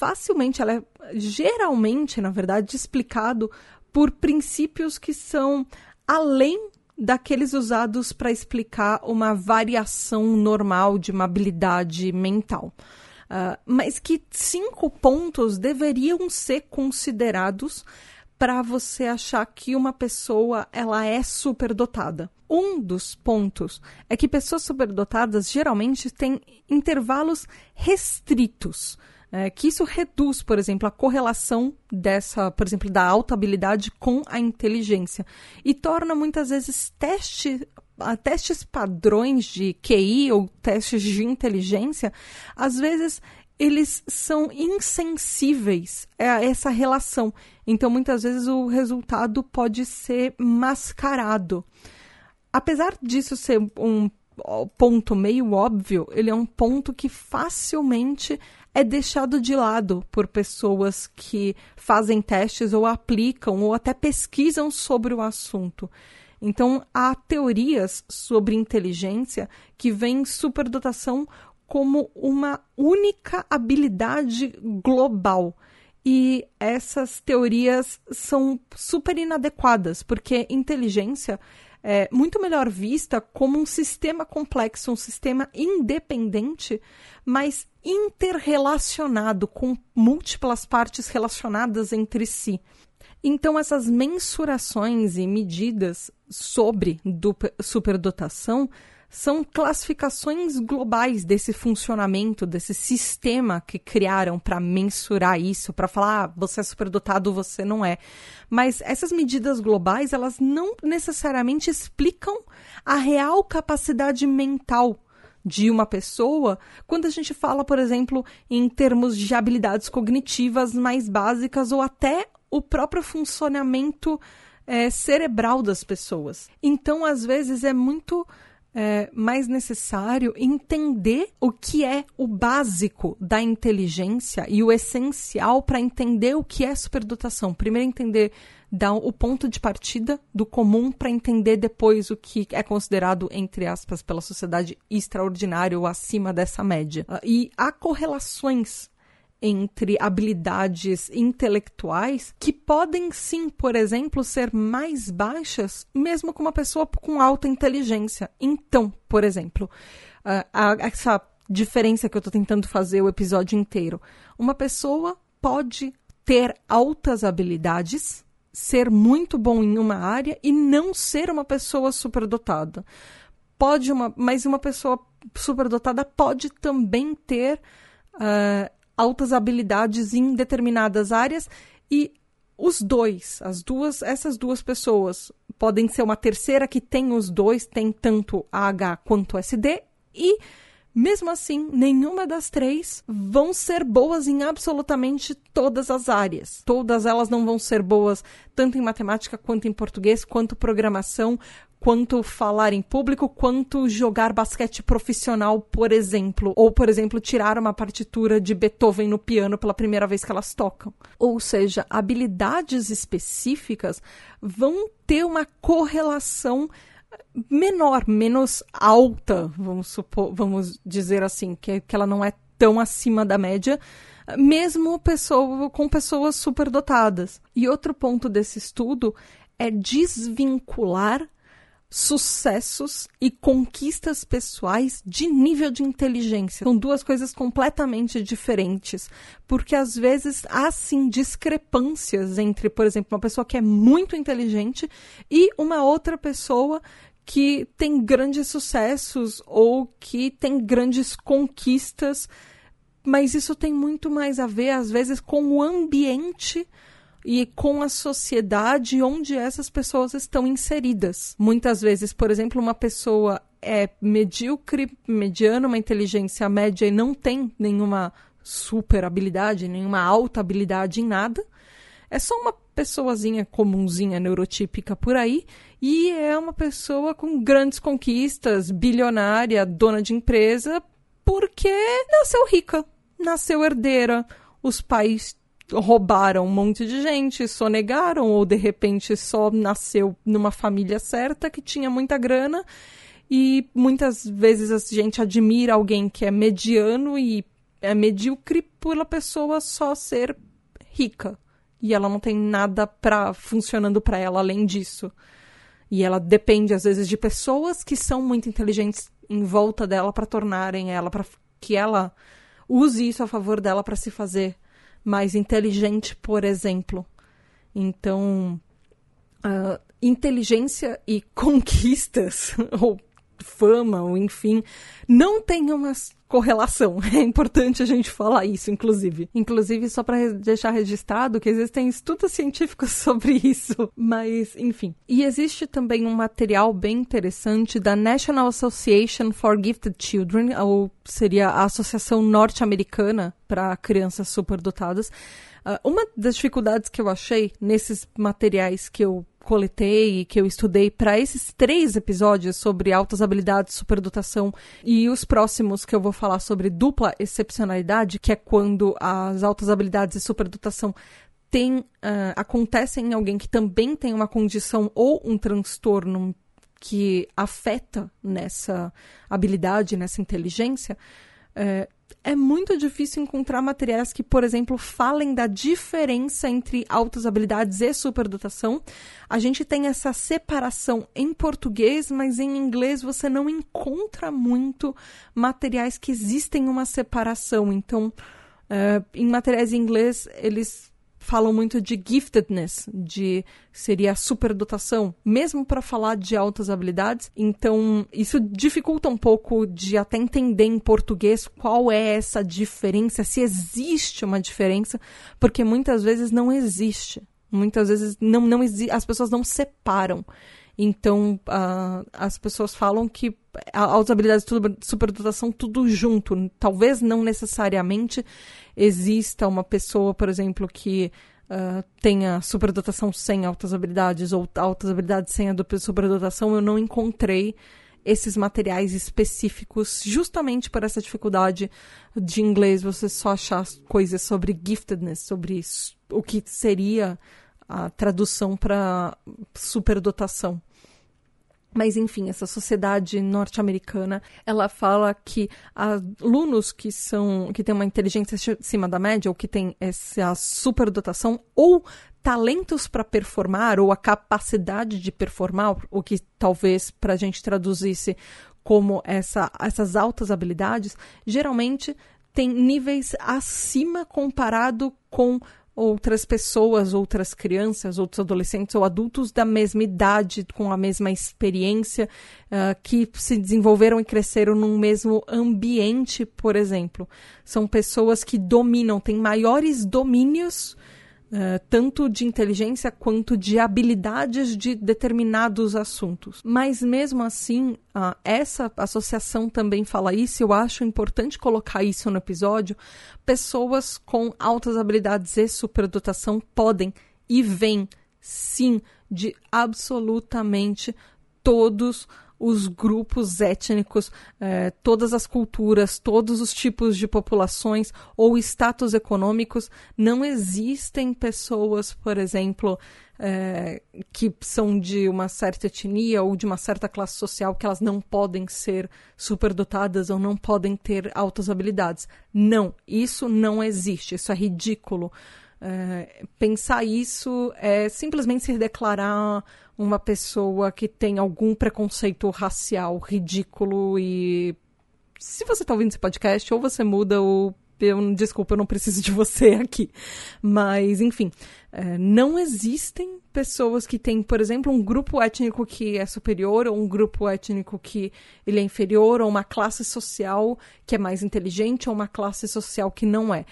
facilmente, ela é geralmente, na verdade, explicado por princípios que são além daqueles usados para explicar uma variação normal de uma habilidade mental. Uh, mas que cinco pontos deveriam ser considerados para você achar que uma pessoa ela é superdotada. Um dos pontos é que pessoas superdotadas geralmente têm intervalos restritos. É, que isso reduz, por exemplo, a correlação dessa, por exemplo, da alta habilidade com a inteligência e torna muitas vezes teste, testes padrões de QI ou testes de inteligência, às vezes eles são insensíveis a essa relação. Então, muitas vezes, o resultado pode ser mascarado. Apesar disso ser um ponto meio óbvio, ele é um ponto que facilmente é deixado de lado por pessoas que fazem testes ou aplicam ou até pesquisam sobre o assunto. Então, há teorias sobre inteligência que veem superdotação como uma única habilidade global. E essas teorias são super inadequadas, porque inteligência é muito melhor vista como um sistema complexo, um sistema independente, mas interrelacionado, com múltiplas partes relacionadas entre si. Então, essas mensurações e medidas sobre superdotação são classificações globais desse funcionamento, desse sistema que criaram para mensurar isso, para falar, ah, você é superdotado, você não é. Mas essas medidas globais, elas não necessariamente explicam a real capacidade mental de uma pessoa quando a gente fala, por exemplo, em termos de habilidades cognitivas mais básicas ou até o próprio funcionamento é, cerebral das pessoas. Então, às vezes, é muito é, mais necessário entender o que é o básico da inteligência e o essencial para entender o que é superdotação. Primeiro, entender dar o ponto de partida do comum para entender depois o que é considerado, entre aspas, pela sociedade extraordinário ou acima dessa média. E há correlações entre habilidades intelectuais que podem sim, por exemplo, ser mais baixas, mesmo com uma pessoa com alta inteligência. Então, por exemplo, essa diferença que eu estou tentando fazer o episódio inteiro, uma pessoa pode ter altas habilidades, ser muito bom em uma área e não ser uma pessoa superdotada. Pode uma, mas uma pessoa superdotada pode também ter uh, altas habilidades em determinadas áreas e os dois, as duas, essas duas pessoas podem ser uma terceira que tem os dois, tem tanto AH quanto SD e mesmo assim, nenhuma das três vão ser boas em absolutamente todas as áreas. Todas elas não vão ser boas tanto em matemática quanto em português, quanto programação, quanto falar em público, quanto jogar basquete profissional, por exemplo. Ou, por exemplo, tirar uma partitura de Beethoven no piano pela primeira vez que elas tocam. Ou seja, habilidades específicas vão ter uma correlação menor, menos alta, vamos supor, vamos dizer assim, que, que ela não é tão acima da média, mesmo pessoa, com pessoas superdotadas. E outro ponto desse estudo é desvincular sucessos e conquistas pessoais de nível de inteligência. São duas coisas completamente diferentes, porque às vezes há sim discrepâncias entre, por exemplo, uma pessoa que é muito inteligente e uma outra pessoa que tem grandes sucessos ou que tem grandes conquistas, mas isso tem muito mais a ver às vezes com o ambiente e com a sociedade onde essas pessoas estão inseridas. Muitas vezes, por exemplo, uma pessoa é medíocre, mediana, uma inteligência média e não tem nenhuma super habilidade, nenhuma alta habilidade em nada. É só uma pessoazinha comunzinha, neurotípica por aí, e é uma pessoa com grandes conquistas, bilionária, dona de empresa, porque nasceu rica, nasceu herdeira, os pais roubaram um monte de gente, sonegaram, ou de repente só nasceu numa família certa que tinha muita grana. E muitas vezes a gente admira alguém que é mediano e é medíocre pela pessoa só ser rica. E ela não tem nada pra, funcionando para ela além disso. E ela depende, às vezes, de pessoas que são muito inteligentes em volta dela para tornarem ela, para que ela use isso a favor dela para se fazer mais inteligente, por exemplo. Então, uh, inteligência e conquistas, ou fama, ou enfim, não tem uma correlação. É importante a gente falar isso, inclusive. Inclusive, só para deixar registrado que existem estudos científicos sobre isso. Mas, enfim. E existe também um material bem interessante da National Association for Gifted Children, ou seria a Associação Norte-Americana para Crianças Superdotadas. Uh, uma das dificuldades que eu achei nesses materiais que eu coletei e que eu estudei para esses três episódios sobre altas habilidades, superdotação e os próximos que eu vou falar sobre dupla excepcionalidade, que é quando as altas habilidades e superdotação tem, uh, acontecem em alguém que também tem uma condição ou um transtorno que afeta nessa habilidade, nessa inteligência, uh, é muito difícil encontrar materiais que, por exemplo, falem da diferença entre altas habilidades e superdotação. A gente tem essa separação em português, mas em inglês você não encontra muito materiais que existem uma separação. Então, uh, em materiais em inglês, eles falam muito de giftedness, de seria superdotação, mesmo para falar de altas habilidades. Então, isso dificulta um pouco de até entender em português qual é essa diferença, se existe uma diferença, porque muitas vezes não existe. Muitas vezes não, não as pessoas não separam. Então, uh, as pessoas falam que altas habilidades e superdotação tudo junto. Talvez não necessariamente exista uma pessoa, por exemplo, que uh, tenha superdotação sem altas habilidades ou altas habilidades sem a superdotação. Eu não encontrei esses materiais específicos justamente por essa dificuldade de inglês você só achar coisas sobre giftedness, sobre o que seria a tradução para superdotação. Mas enfim, essa sociedade norte-americana, ela fala que alunos que são que têm uma inteligência acima da média ou que têm essa superdotação ou talentos para performar ou a capacidade de performar, o que talvez para a gente traduzisse como essa, essas altas habilidades, geralmente tem níveis acima comparado com outras pessoas, outras crianças, outros adolescentes ou adultos da mesma idade, com a mesma experiência, uh, que se desenvolveram e cresceram num mesmo ambiente, por exemplo. São pessoas que dominam, têm maiores domínios Uh, tanto de inteligência quanto de habilidades de determinados assuntos. Mas mesmo assim, uh, essa associação também fala isso, eu acho importante colocar isso no episódio. Pessoas com altas habilidades e superdotação podem e vêm, sim, de absolutamente todos os grupos étnicos, eh, todas as culturas, todos os tipos de populações ou status econômicos. Não existem pessoas, por exemplo, eh, que são de uma certa etnia ou de uma certa classe social que elas não podem ser superdotadas ou não podem ter altas habilidades. Não, isso não existe, isso é ridículo. Eh, pensar isso é simplesmente se declarar uma pessoa que tem algum preconceito racial ridículo e se você está ouvindo esse podcast, ou você muda ou eu, desculpa, eu não preciso de você aqui. Mas, enfim, é, não existem pessoas que têm, por exemplo, um grupo étnico que é superior, ou um grupo étnico que ele é inferior, ou uma classe social que é mais inteligente, ou uma classe social que não é.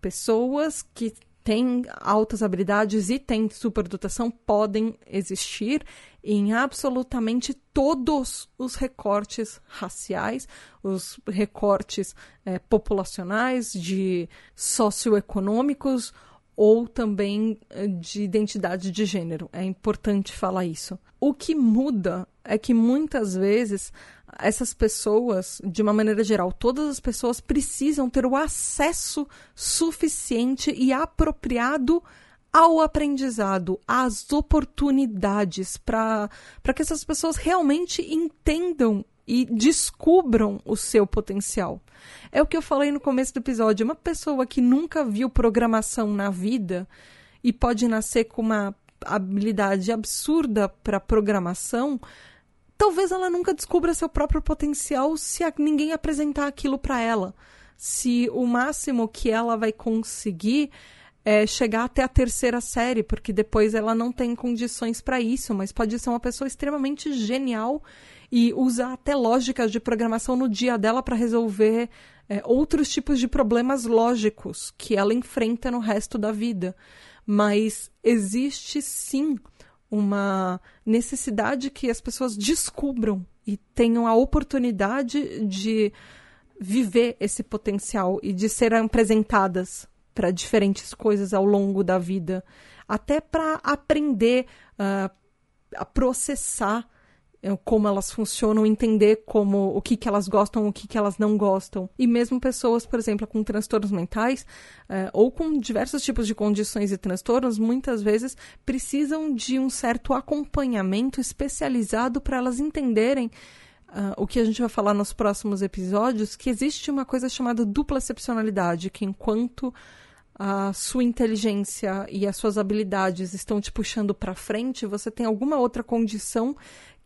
Pessoas que têm altas habilidades e têm superdotação podem existir em absolutamente todos os recortes raciais, os recortes é, populacionais, de socioeconômicos ou também é, de identidade de gênero. É importante falar isso. O que muda é que muitas vezes essas pessoas, de uma maneira geral, todas as pessoas precisam ter o acesso suficiente e apropriado ao aprendizado, às oportunidades, para que essas pessoas realmente entendam e descubram o seu potencial. É o que eu falei no começo do episódio. Uma pessoa que nunca viu programação na vida e pode nascer com uma habilidade absurda para programação, talvez ela nunca descubra seu próprio potencial se ninguém apresentar aquilo para ela. Se o máximo que ela vai conseguir é chegar até a terceira série, porque depois ela não tem condições para isso, mas pode ser uma pessoa extremamente genial e usar até lógicas de programação no dia dela para resolver é, outros tipos de problemas lógicos que ela enfrenta no resto da vida. Mas existe sim uma necessidade que as pessoas descubram e tenham a oportunidade de viver esse potencial e de serem apresentadas para diferentes coisas ao longo da vida, até para aprender uh, a processar como elas funcionam, entender como o que, que elas gostam, o que, que elas não gostam. E mesmo pessoas, por exemplo, com transtornos mentais uh, ou com diversos tipos de condições e transtornos, muitas vezes precisam de um certo acompanhamento especializado para elas entenderem Uh, o que a gente vai falar nos próximos episódios, que existe uma coisa chamada dupla excepcionalidade, que enquanto a sua inteligência e as suas habilidades estão te puxando para frente, você tem alguma outra condição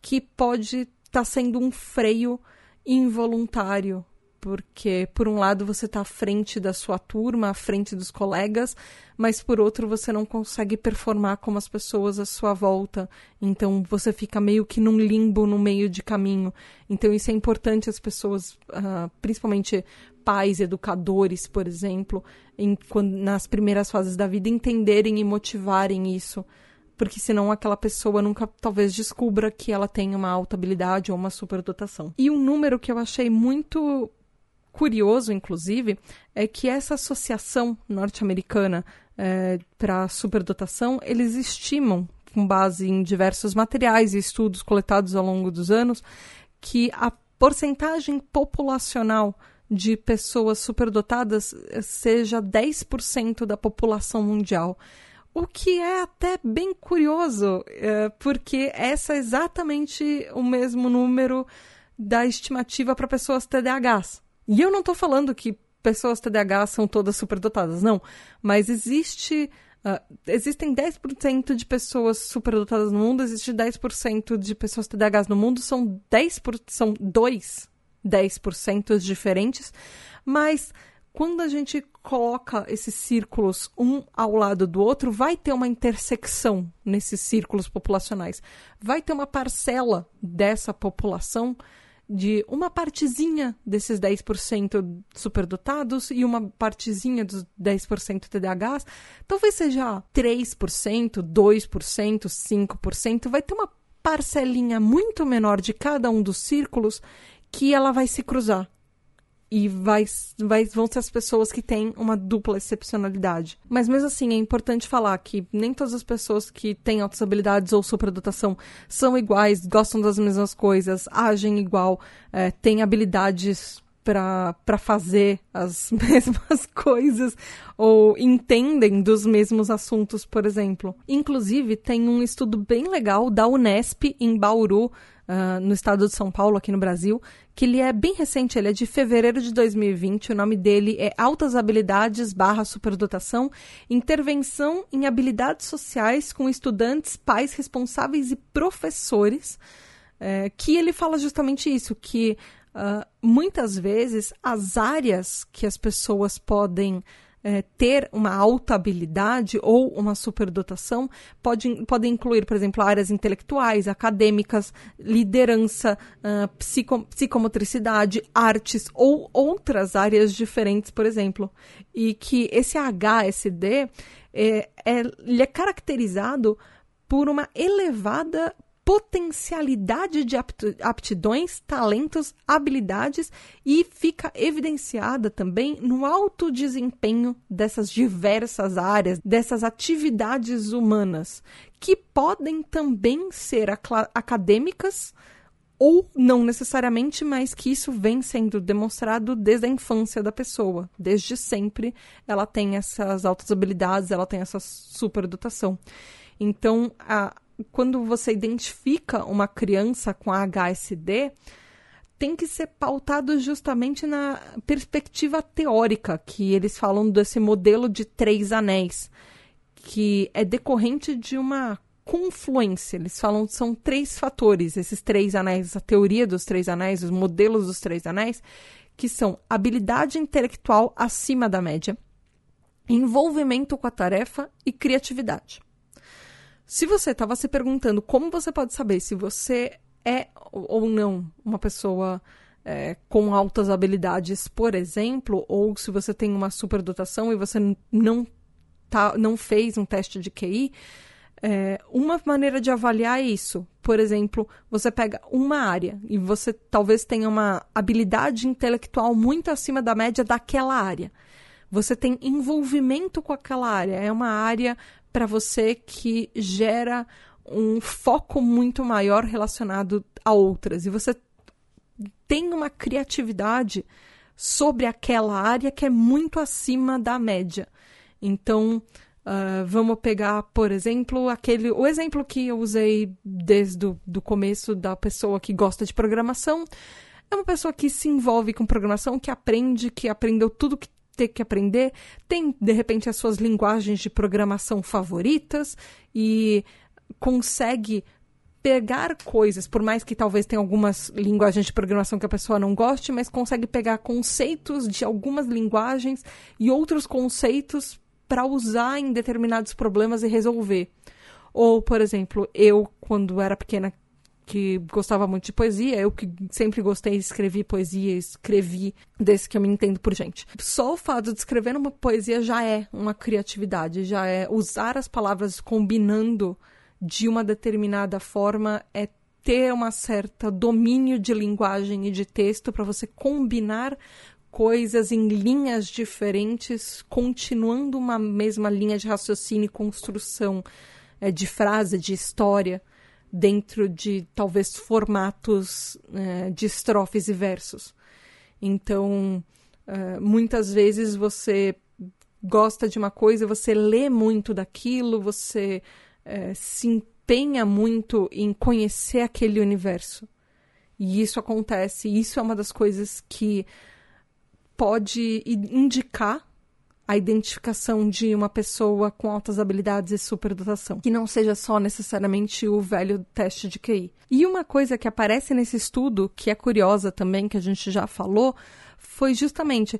que pode estar tá sendo um freio involuntário porque por um lado você está à frente da sua turma, à frente dos colegas, mas por outro você não consegue performar como as pessoas à sua volta. Então você fica meio que num limbo no meio de caminho. Então isso é importante as pessoas, uh, principalmente pais, educadores, por exemplo, em, quando, nas primeiras fases da vida, entenderem e motivarem isso porque senão aquela pessoa nunca talvez descubra que ela tem uma alta habilidade ou uma superdotação. E um número que eu achei muito curioso, inclusive, é que essa associação norte-americana é, para superdotação, eles estimam, com base em diversos materiais e estudos coletados ao longo dos anos, que a porcentagem populacional de pessoas superdotadas seja 10% da população mundial. O que é até bem curioso, é, porque essa é exatamente o mesmo número da estimativa para pessoas TDAHs. E eu não estou falando que pessoas TDAH são todas superdotadas, não. Mas existe. Uh, existem 10% de pessoas superdotadas no mundo, existe 10% de pessoas TDAHs no mundo, são 10%, por, são dois 10% diferentes, mas quando a gente coloca esses círculos um ao lado do outro, vai ter uma intersecção nesses círculos populacionais. Vai ter uma parcela dessa população de uma partezinha desses 10% superdotados e uma partezinha dos 10% TDAHs, talvez seja 3%, 2%, 5%, vai ter uma parcelinha muito menor de cada um dos círculos que ela vai se cruzar e vai, vai, vão ser as pessoas que têm uma dupla excepcionalidade. Mas mesmo assim, é importante falar que nem todas as pessoas que têm altas habilidades ou superdotação são iguais, gostam das mesmas coisas, agem igual, é, têm habilidades para fazer as mesmas coisas ou entendem dos mesmos assuntos, por exemplo. Inclusive, tem um estudo bem legal da Unesp em Bauru, uh, no estado de São Paulo, aqui no Brasil, que ele é bem recente, ele é de fevereiro de 2020, o nome dele é Altas Habilidades barra Superdotação, Intervenção em Habilidades Sociais com Estudantes, Pais Responsáveis e Professores, é, que ele fala justamente isso, que uh, muitas vezes as áreas que as pessoas podem é, ter uma alta habilidade ou uma superdotação pode, pode incluir, por exemplo, áreas intelectuais, acadêmicas, liderança, uh, psico, psicomotricidade, artes ou outras áreas diferentes, por exemplo. E que esse HSD é, é, ele é caracterizado por uma elevada potencialidade de aptidões, talentos, habilidades e fica evidenciada também no alto desempenho dessas diversas áreas, dessas atividades humanas, que podem também ser acadêmicas ou não necessariamente, mas que isso vem sendo demonstrado desde a infância da pessoa. Desde sempre ela tem essas altas habilidades, ela tem essa superdotação. Então, a, quando você identifica uma criança com HSD, tem que ser pautado justamente na perspectiva teórica, que eles falam desse modelo de três anéis, que é decorrente de uma confluência. Eles falam que são três fatores, esses três anéis, a teoria dos três anéis, os modelos dos três anéis, que são habilidade intelectual acima da média, envolvimento com a tarefa e criatividade. Se você estava se perguntando como você pode saber se você é ou não uma pessoa é, com altas habilidades, por exemplo, ou se você tem uma superdotação e você não, tá, não fez um teste de QI, é, uma maneira de avaliar isso, por exemplo, você pega uma área e você talvez tenha uma habilidade intelectual muito acima da média daquela área. Você tem envolvimento com aquela área. É uma área para você que gera um foco muito maior relacionado a outras. E você tem uma criatividade sobre aquela área que é muito acima da média. Então, uh, vamos pegar, por exemplo, aquele. O exemplo que eu usei desde o do começo da pessoa que gosta de programação. É uma pessoa que se envolve com programação, que aprende, que aprendeu tudo que tem que aprender, tem de repente as suas linguagens de programação favoritas e consegue pegar coisas, por mais que talvez tenha algumas linguagens de programação que a pessoa não goste, mas consegue pegar conceitos de algumas linguagens e outros conceitos para usar em determinados problemas e resolver. Ou, por exemplo, eu, quando era pequena, que gostava muito de poesia, eu que sempre gostei de escrever poesia, escrevi desde que eu me entendo por gente. Só o fato de escrever uma poesia já é uma criatividade, já é usar as palavras combinando de uma determinada forma, é ter uma certa domínio de linguagem e de texto para você combinar coisas em linhas diferentes, continuando uma mesma linha de raciocínio e construção é, de frase, de história, dentro de talvez formatos é, de estrofes e versos. Então, é, muitas vezes você gosta de uma coisa, você lê muito daquilo, você é, se empenha muito em conhecer aquele universo. E isso acontece, isso é uma das coisas que pode indicar a identificação de uma pessoa com altas habilidades e superdotação, que não seja só necessariamente o velho teste de QI. E uma coisa que aparece nesse estudo, que é curiosa também, que a gente já falou, foi justamente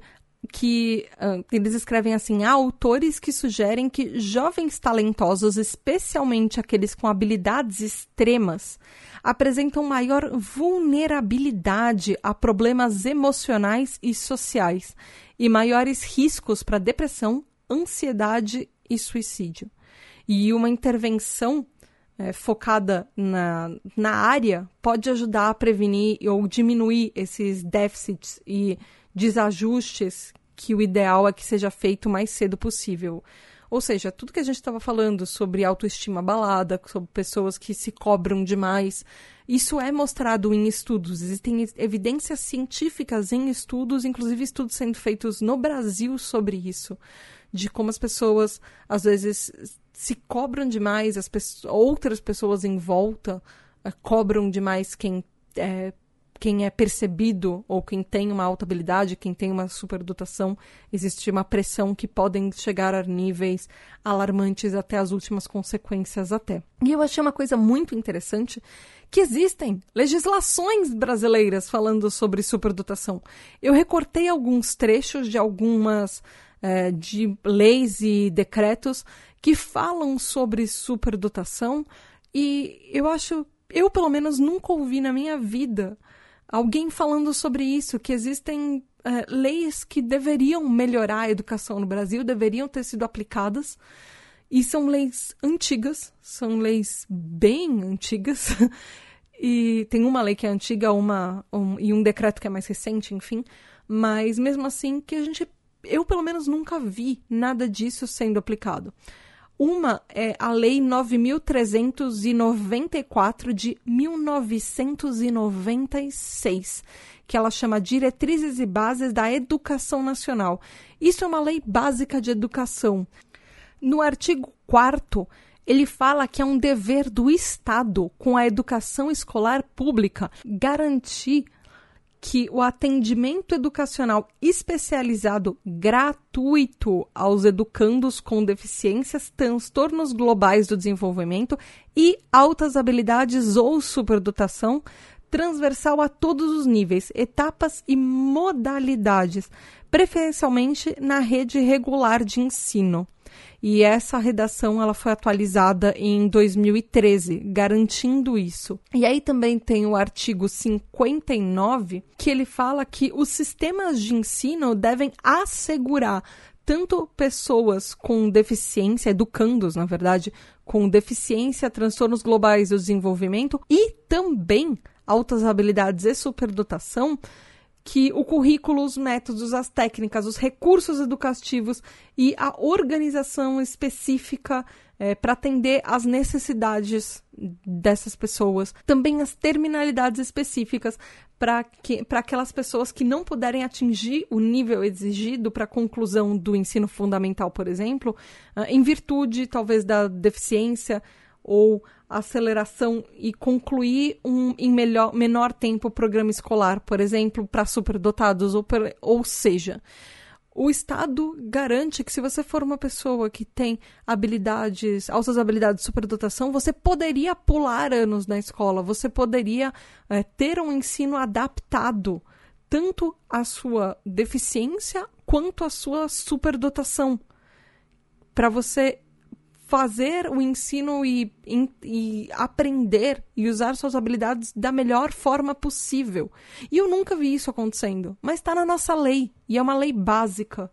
que uh, eles escrevem assim: há autores que sugerem que jovens talentosos, especialmente aqueles com habilidades extremas, apresentam maior vulnerabilidade a problemas emocionais e sociais e maiores riscos para depressão, ansiedade e suicídio. E uma intervenção é, focada na, na área pode ajudar a prevenir ou diminuir esses déficits e desajustes que o ideal é que seja feito o mais cedo possível. Ou seja, tudo que a gente estava falando sobre autoestima abalada, sobre pessoas que se cobram demais, isso é mostrado em estudos. Existem evidências científicas em estudos, inclusive estudos sendo feitos no Brasil sobre isso, de como as pessoas às vezes se cobram demais, as pessoas, outras pessoas em volta uh, cobram demais quem é, quem é percebido ou quem tem uma alta habilidade, quem tem uma superdotação, existe uma pressão que podem chegar a níveis alarmantes até as últimas consequências até. E eu achei uma coisa muito interessante que existem legislações brasileiras falando sobre superdotação. Eu recortei alguns trechos de algumas é, de leis e decretos que falam sobre superdotação e eu acho eu pelo menos nunca ouvi na minha vida alguém falando sobre isso, que existem é, leis que deveriam melhorar a educação no Brasil, deveriam ter sido aplicadas. E são leis antigas, são leis bem antigas. e tem uma lei que é antiga uma, um, e um decreto que é mais recente, enfim. Mas mesmo assim, que a gente. Eu, pelo menos, nunca vi nada disso sendo aplicado. Uma é a Lei 9.394 de 1996, que ela chama Diretrizes e Bases da Educação Nacional. Isso é uma lei básica de educação. No artigo 4 ele fala que é um dever do Estado, com a educação escolar pública, garantir que o atendimento educacional especializado gratuito aos educandos com deficiências, transtornos globais do desenvolvimento e altas habilidades ou superdotação transversal a todos os níveis, etapas e modalidades, preferencialmente na rede regular de ensino. E essa redação ela foi atualizada em 2013, garantindo isso. E aí também tem o artigo 59, que ele fala que os sistemas de ensino devem assegurar tanto pessoas com deficiência, educandos, na verdade, com deficiência, transtornos globais do desenvolvimento e também altas habilidades e superdotação, que o currículo, os métodos, as técnicas, os recursos educativos e a organização específica é, para atender às necessidades dessas pessoas, também as terminalidades específicas para aquelas pessoas que não puderem atingir o nível exigido para a conclusão do ensino fundamental, por exemplo, uh, em virtude talvez da deficiência ou aceleração e concluir um, em melhor, menor tempo o programa escolar, por exemplo, para superdotados, ou, per, ou seja, o Estado garante que se você for uma pessoa que tem habilidades, altas habilidades de superdotação, você poderia pular anos na escola, você poderia é, ter um ensino adaptado tanto à sua deficiência quanto à sua superdotação. Para você fazer o ensino e, e, aprender e usar suas habilidades da melhor forma possível. E eu nunca vi isso acontecendo, mas está na nossa lei, e é uma lei básica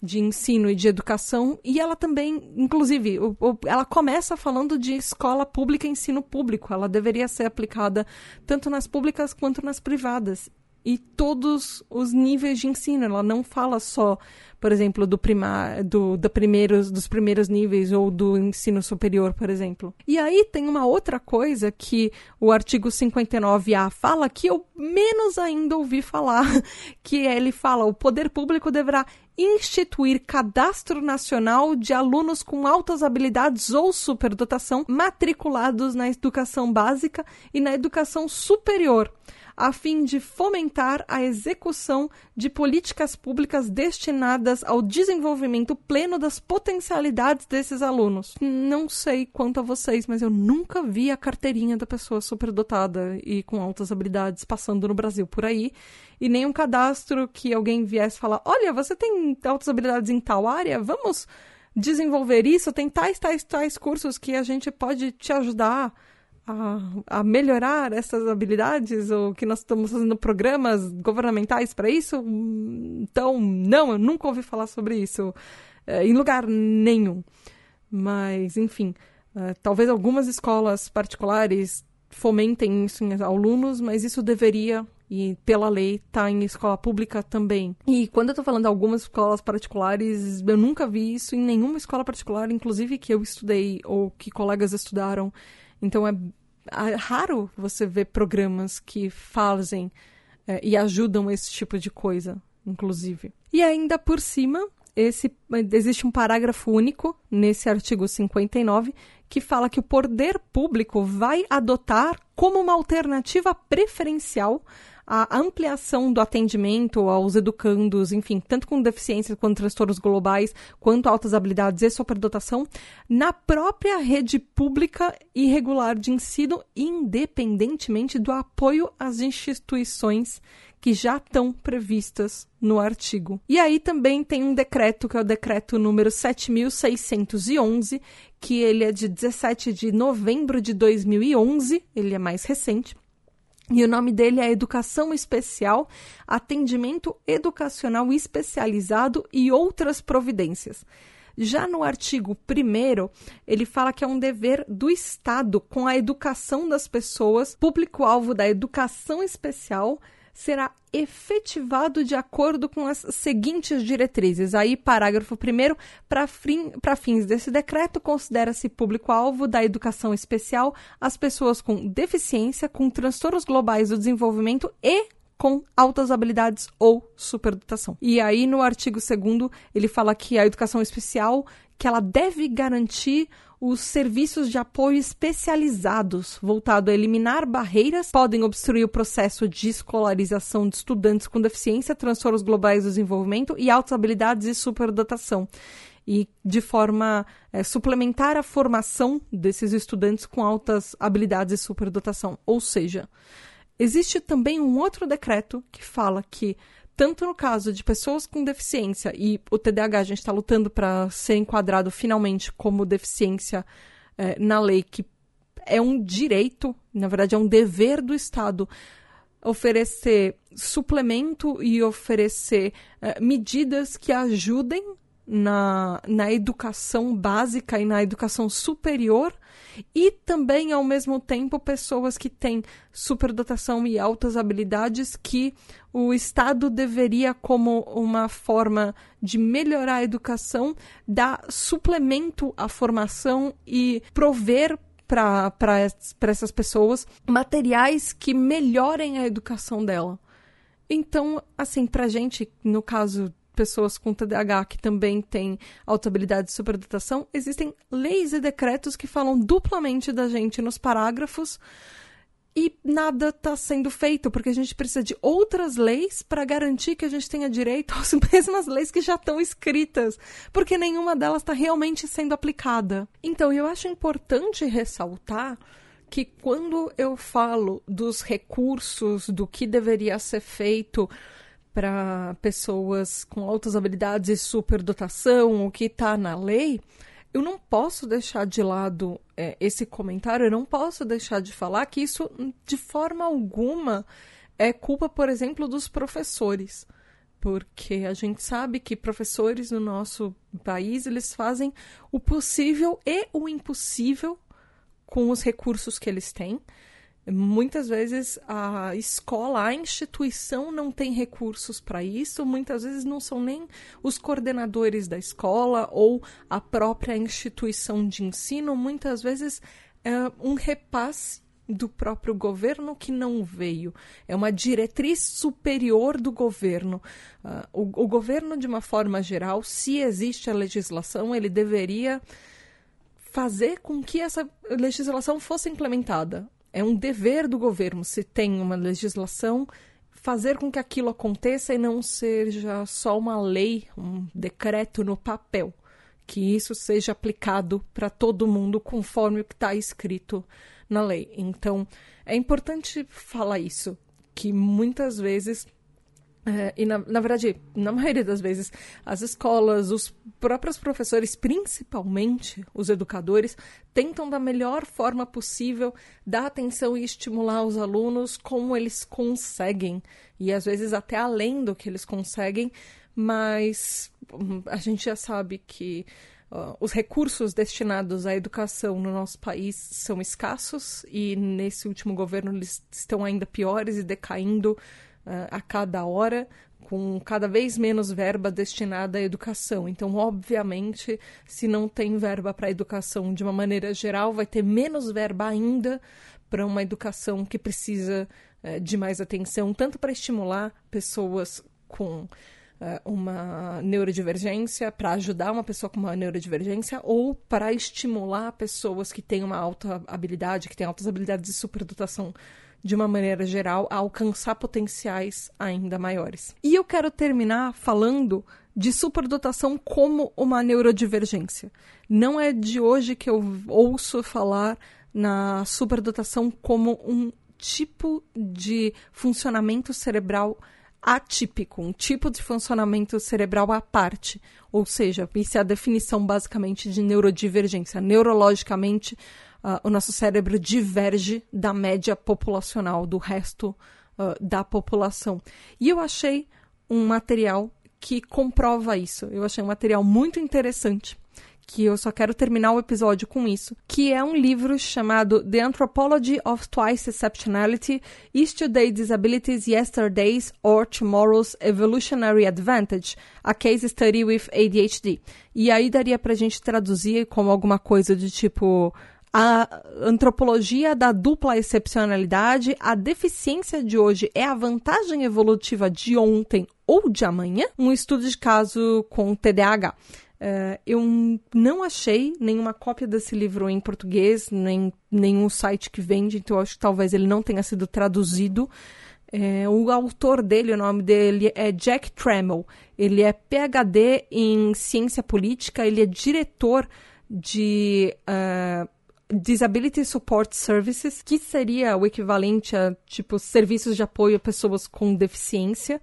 de ensino e de educação, e ela também, inclusive, o, o, ela começa falando de escola pública e ensino público. Ela deveria ser aplicada tanto nas públicas quanto nas privadas e todos os níveis de ensino. Ela não fala só, por exemplo, do primar, do, do primeiros, dos primeiros níveis ou do ensino superior, por exemplo. E aí tem uma outra coisa que o artigo 59A fala que eu menos ainda ouvi falar, que ele fala o poder público deverá instituir cadastro nacional de alunos com altas habilidades ou superdotação matriculados na educação básica e na educação superior a fim de fomentar a execução de políticas públicas destinadas ao desenvolvimento pleno das potencialidades desses alunos. Não sei quanto a vocês, mas eu nunca vi a carteirinha da pessoa superdotada e com altas habilidades passando no Brasil por aí, e nem um cadastro que alguém viesse falar: olha, você tem altas habilidades em tal área, vamos desenvolver isso, tem tais, tais, tais cursos que a gente pode te ajudar a, a, melhorar essas habilidades ou que nós estamos fazendo programas governamentais para isso? Então, não, eu nunca ouvi falar sobre isso é, em lugar nenhum. Mas, enfim, é, talvez algumas escolas particulares fomentem isso em alunos, mas isso deveria e pela lei estar tá em escola pública também. E quando eu estou falando de algumas escolas particulares, eu nunca vi isso em nenhuma escola particular, inclusive que eu estudei ou que colegas estudaram. Então é, é raro você ver programas que fazem é, e ajudam esse tipo de coisa, inclusive. E ainda por cima, esse, existe um parágrafo único nesse artigo 59 que fala que o poder público vai adotar como uma alternativa preferencial a ampliação do atendimento aos educandos, enfim, tanto com deficiências quanto transtornos globais, quanto altas habilidades e superdotação, na própria rede pública e regular de ensino, independentemente do apoio às instituições que já estão previstas no artigo. E aí também tem um decreto, que é o decreto número 7611, que ele é de 17 de novembro de 2011, ele é mais recente e o nome dele é Educação Especial, Atendimento Educacional Especializado e Outras Providências. Já no artigo 1, ele fala que é um dever do Estado com a educação das pessoas, público-alvo da educação especial, será efetivado de acordo com as seguintes diretrizes. Aí, parágrafo 1 para fins desse decreto, considera-se público-alvo da educação especial as pessoas com deficiência, com transtornos globais do desenvolvimento e com altas habilidades ou superdotação. E aí, no artigo 2 ele fala que a educação especial que ela deve garantir os serviços de apoio especializados voltados a eliminar barreiras podem obstruir o processo de escolarização de estudantes com deficiência, transtornos globais do desenvolvimento e altas habilidades e superdotação. E de forma é, suplementar a formação desses estudantes com altas habilidades e superdotação. Ou seja, existe também um outro decreto que fala que tanto no caso de pessoas com deficiência, e o TDAH a gente está lutando para ser enquadrado finalmente como deficiência é, na lei, que é um direito, na verdade é um dever do Estado oferecer suplemento e oferecer é, medidas que ajudem na, na educação básica e na educação superior e também, ao mesmo tempo, pessoas que têm superdotação e altas habilidades que o Estado deveria, como uma forma de melhorar a educação, dar suplemento à formação e prover para essas pessoas materiais que melhorem a educação dela. Então, assim, pra gente, no caso pessoas com TDAH que também têm alta habilidade de superdotação, existem leis e decretos que falam duplamente da gente nos parágrafos e nada está sendo feito, porque a gente precisa de outras leis para garantir que a gente tenha direito às mesmas leis que já estão escritas, porque nenhuma delas está realmente sendo aplicada. Então, eu acho importante ressaltar que quando eu falo dos recursos, do que deveria ser feito para pessoas com altas habilidades e superdotação, o que está na lei, eu não posso deixar de lado é, esse comentário, eu não posso deixar de falar que isso, de forma alguma, é culpa, por exemplo, dos professores. Porque a gente sabe que professores no nosso país, eles fazem o possível e o impossível com os recursos que eles têm. Muitas vezes a escola, a instituição não tem recursos para isso, muitas vezes não são nem os coordenadores da escola ou a própria instituição de ensino, muitas vezes é um repasse do próprio governo que não veio. É uma diretriz superior do governo. Uh, o, o governo, de uma forma geral, se existe a legislação, ele deveria fazer com que essa legislação fosse implementada é um dever do governo, se tem uma legislação, fazer com que aquilo aconteça e não seja só uma lei, um decreto no papel. Que isso seja aplicado para todo mundo conforme o que está escrito na lei. Então, é importante falar isso, que muitas vezes é, e, na, na verdade, na maioria das vezes, as escolas, os próprios professores, principalmente os educadores, tentam da melhor forma possível dar atenção e estimular os alunos como eles conseguem. E às vezes até além do que eles conseguem, mas hum, a gente já sabe que Uh, os recursos destinados à educação no nosso país são escassos e nesse último governo eles estão ainda piores e decaindo a cada hora, com cada vez menos verba destinada à educação. Então, obviamente, se não tem verba para a educação de uma maneira geral, vai ter menos verba ainda para uma educação que precisa uh, de mais atenção, tanto para estimular pessoas com uh, uma neurodivergência, para ajudar uma pessoa com uma neurodivergência, ou para estimular pessoas que têm uma alta habilidade, que têm altas habilidades de superdotação de uma maneira geral, a alcançar potenciais ainda maiores. E eu quero terminar falando de superdotação como uma neurodivergência. Não é de hoje que eu ouço falar na superdotação como um tipo de funcionamento cerebral atípico, um tipo de funcionamento cerebral à parte. Ou seja, isso é a definição basicamente de neurodivergência. Neurologicamente, uh, o nosso cérebro diverge da média populacional, do resto uh, da população. E eu achei um material que comprova isso. Eu achei um material muito interessante que eu só quero terminar o episódio com isso, que é um livro chamado The Anthropology of Twice Exceptionality, Yesterday Disabilities, Yesterday's or Tomorrow's Evolutionary Advantage, a Case Study with ADHD. E aí daria pra gente traduzir como alguma coisa de tipo a antropologia da dupla excepcionalidade, a deficiência de hoje é a vantagem evolutiva de ontem ou de amanhã? Um estudo de caso com TDAH. Uh, eu não achei nenhuma cópia desse livro em português, nem nenhum site que vende, então acho que talvez ele não tenha sido traduzido. É, o autor dele, o nome dele é Jack Trammell. Ele é PhD em ciência política, ele é diretor de uh, Disability Support Services, que seria o equivalente a tipo serviços de apoio a pessoas com deficiência.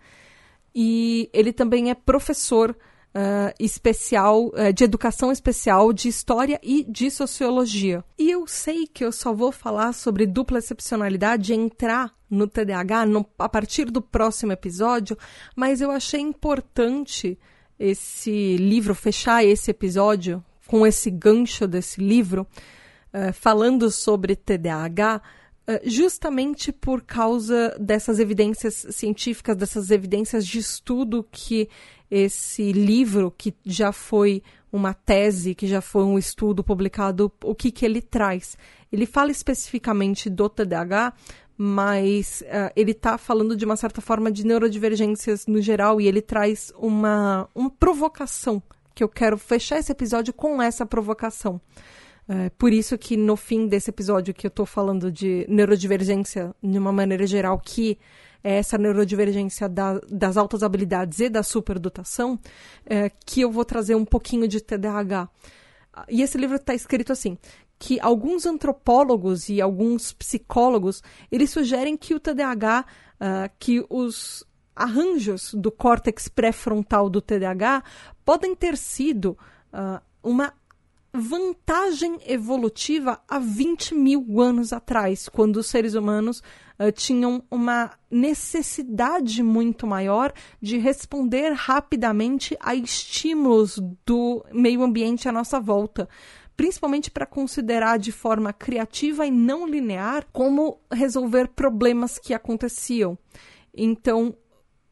E ele também é professor uh, especial, uh, de educação especial, de história e de sociologia. E eu sei que eu só vou falar sobre dupla excepcionalidade entrar no TDAH no, a partir do próximo episódio, mas eu achei importante esse livro, fechar esse episódio com esse gancho desse livro, uh, falando sobre TDAH, justamente por causa dessas evidências científicas, dessas evidências de estudo que esse livro, que já foi uma tese, que já foi um estudo publicado, o que, que ele traz. Ele fala especificamente do TDAH, mas uh, ele está falando de uma certa forma de neurodivergências no geral e ele traz uma, uma provocação, que eu quero fechar esse episódio com essa provocação. É, por isso que no fim desse episódio que eu estou falando de neurodivergência de uma maneira geral, que é essa neurodivergência da, das altas habilidades e da superdotação, é, que eu vou trazer um pouquinho de TDAH. E esse livro está escrito assim, que alguns antropólogos e alguns psicólogos, eles sugerem que o TDAH, uh, que os arranjos do córtex pré-frontal do TDAH podem ter sido uh, uma vantagem evolutiva há 20 mil anos atrás, quando os seres humanos uh, tinham uma necessidade muito maior de responder rapidamente a estímulos do meio ambiente à nossa volta. Principalmente para considerar de forma criativa e não linear como resolver problemas que aconteciam. Então,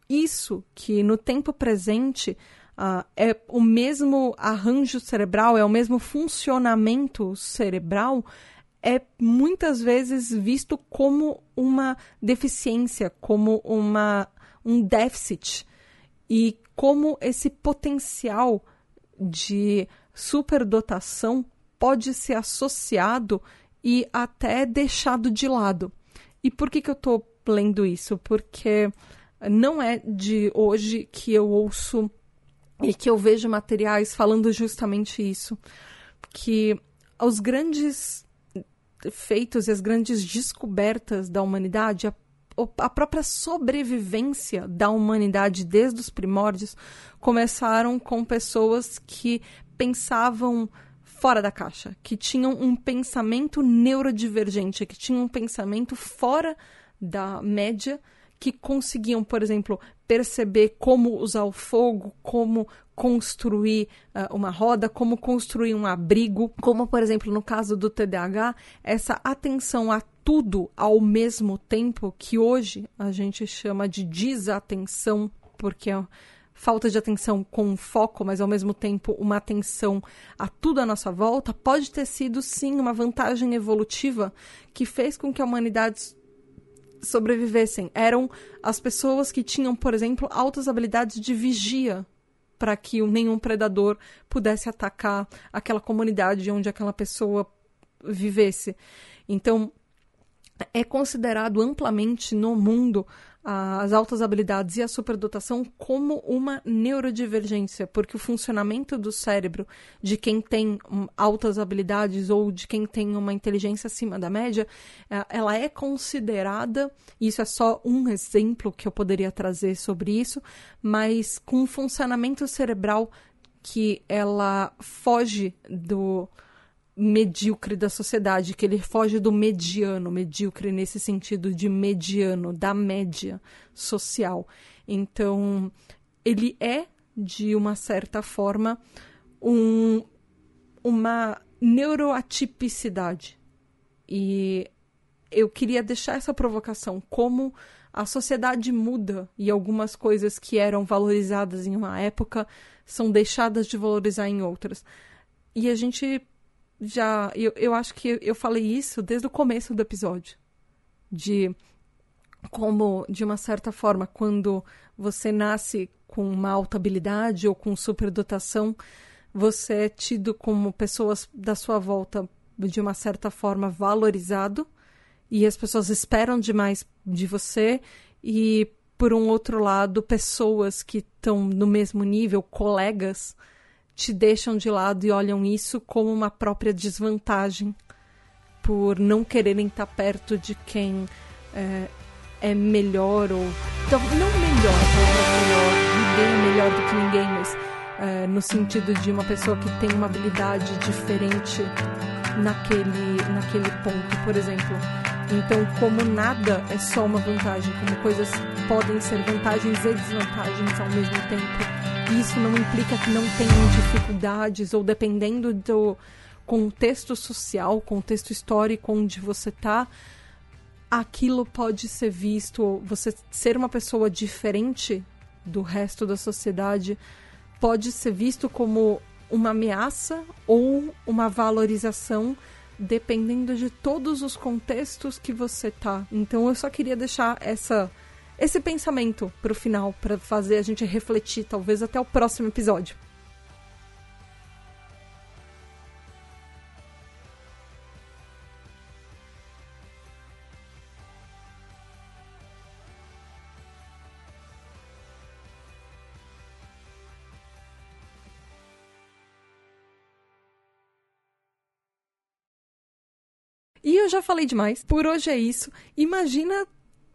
isso que no tempo presente Uh, é o mesmo arranjo cerebral, é o mesmo funcionamento cerebral, é muitas vezes visto como uma deficiência, como uma, um déficit. E como esse potencial de superdotação pode ser associado e até deixado de lado. E por que, que eu estou lendo isso? Porque não é de hoje que eu ouço e que eu vejo materiais falando justamente isso, que os grandes feitos e as grandes descobertas da humanidade, a, a própria sobrevivência da humanidade desde os primórdios, começaram com pessoas que pensavam fora da caixa, que tinham um pensamento neurodivergente, que tinham um pensamento fora da média que conseguiam, por exemplo, perceber como usar o fogo, como construir uh, uma roda, como construir um abrigo, como, por exemplo, no caso do TDAH, essa atenção a tudo ao mesmo tempo, que hoje a gente chama de desatenção, porque é falta de atenção com foco, mas ao mesmo tempo uma atenção a tudo à nossa volta, pode ter sido sim uma vantagem evolutiva que fez com que a humanidade sobrevivessem eram as pessoas que tinham, por exemplo, altas habilidades de vigia para que nenhum predador pudesse atacar aquela comunidade onde aquela pessoa vivesse. Então, é considerado amplamente no mundo as altas habilidades e a superdotação como uma neurodivergência, porque o funcionamento do cérebro de quem tem altas habilidades ou de quem tem uma inteligência acima da média, é, ela é considerada, isso é só um exemplo que eu poderia trazer sobre isso, mas com um funcionamento cerebral que ela foge do medíocre da sociedade, que ele foge do mediano, medíocre nesse sentido de mediano, da média social. Então, ele é, de uma certa forma, um, uma neuroatipicidade. E eu queria deixar essa provocação, como a sociedade muda e algumas coisas que eram valorizadas em uma época são deixadas de valorizar em outras. E a gente já. Eu, eu acho que eu falei isso desde o começo do episódio. De como, de uma certa forma, quando você nasce com uma alta habilidade ou com superdotação, você é tido como pessoas da sua volta de uma certa forma valorizado e as pessoas esperam demais de você e por um outro lado pessoas que estão no mesmo nível colegas te deixam de lado e olham isso como uma própria desvantagem por não quererem estar perto de quem é, é melhor ou então, não melhor, melhor, ninguém é melhor do que ninguém, mas é, no sentido de uma pessoa que tem uma habilidade diferente naquele, naquele ponto, por exemplo. Então, como nada é só uma vantagem, como coisas podem ser vantagens e desvantagens ao mesmo tempo, isso não implica que não tenham dificuldades ou dependendo do contexto social, contexto histórico onde você está, aquilo pode ser visto, você ser uma pessoa diferente do resto da sociedade pode ser visto como uma ameaça ou uma valorização dependendo de todos os contextos que você tá. Então eu só queria deixar essa esse pensamento pro final para fazer a gente refletir, talvez até o próximo episódio. E eu já falei demais. Por hoje é isso. Imagina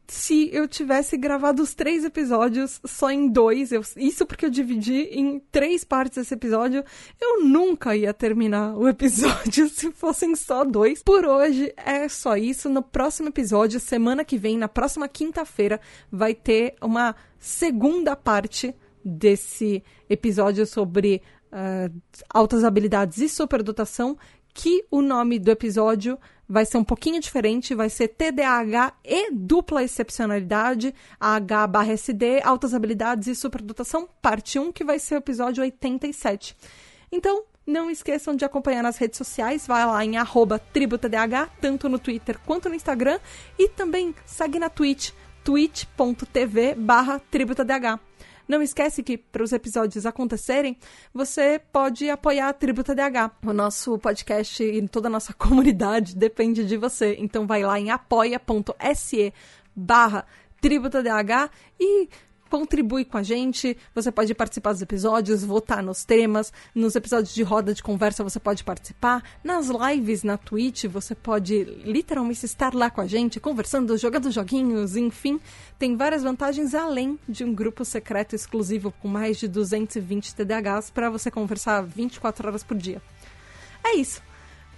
se eu tivesse gravado os três episódios só em dois, eu, isso porque eu dividi em três partes esse episódio, eu nunca ia terminar o episódio se fossem só dois. Por hoje é só isso. No próximo episódio, semana que vem, na próxima quinta-feira, vai ter uma segunda parte desse episódio sobre uh, altas habilidades e superdotação, que o nome do episódio vai ser um pouquinho diferente, vai ser TDAH e dupla excepcionalidade, H/SD, altas habilidades e superdotação, parte 1, que vai ser o episódio 87. Então, não esqueçam de acompanhar nas redes sociais, vai lá em tributadh, tanto no Twitter quanto no Instagram, e também segue na Twitch, twitch.tv barra tributadh. Não esquece que para os episódios acontecerem, você pode apoiar a Tributa DH. O nosso podcast e toda a nossa comunidade depende de você. Então vai lá em apoia.se barra TributaDH e contribui com a gente. Você pode participar dos episódios, votar nos temas. Nos episódios de roda de conversa você pode participar. Nas lives na Twitch você pode literalmente estar lá com a gente, conversando, jogando joguinhos, enfim. Tem várias vantagens além de um grupo secreto exclusivo com mais de 220 TDHs para você conversar 24 horas por dia. É isso.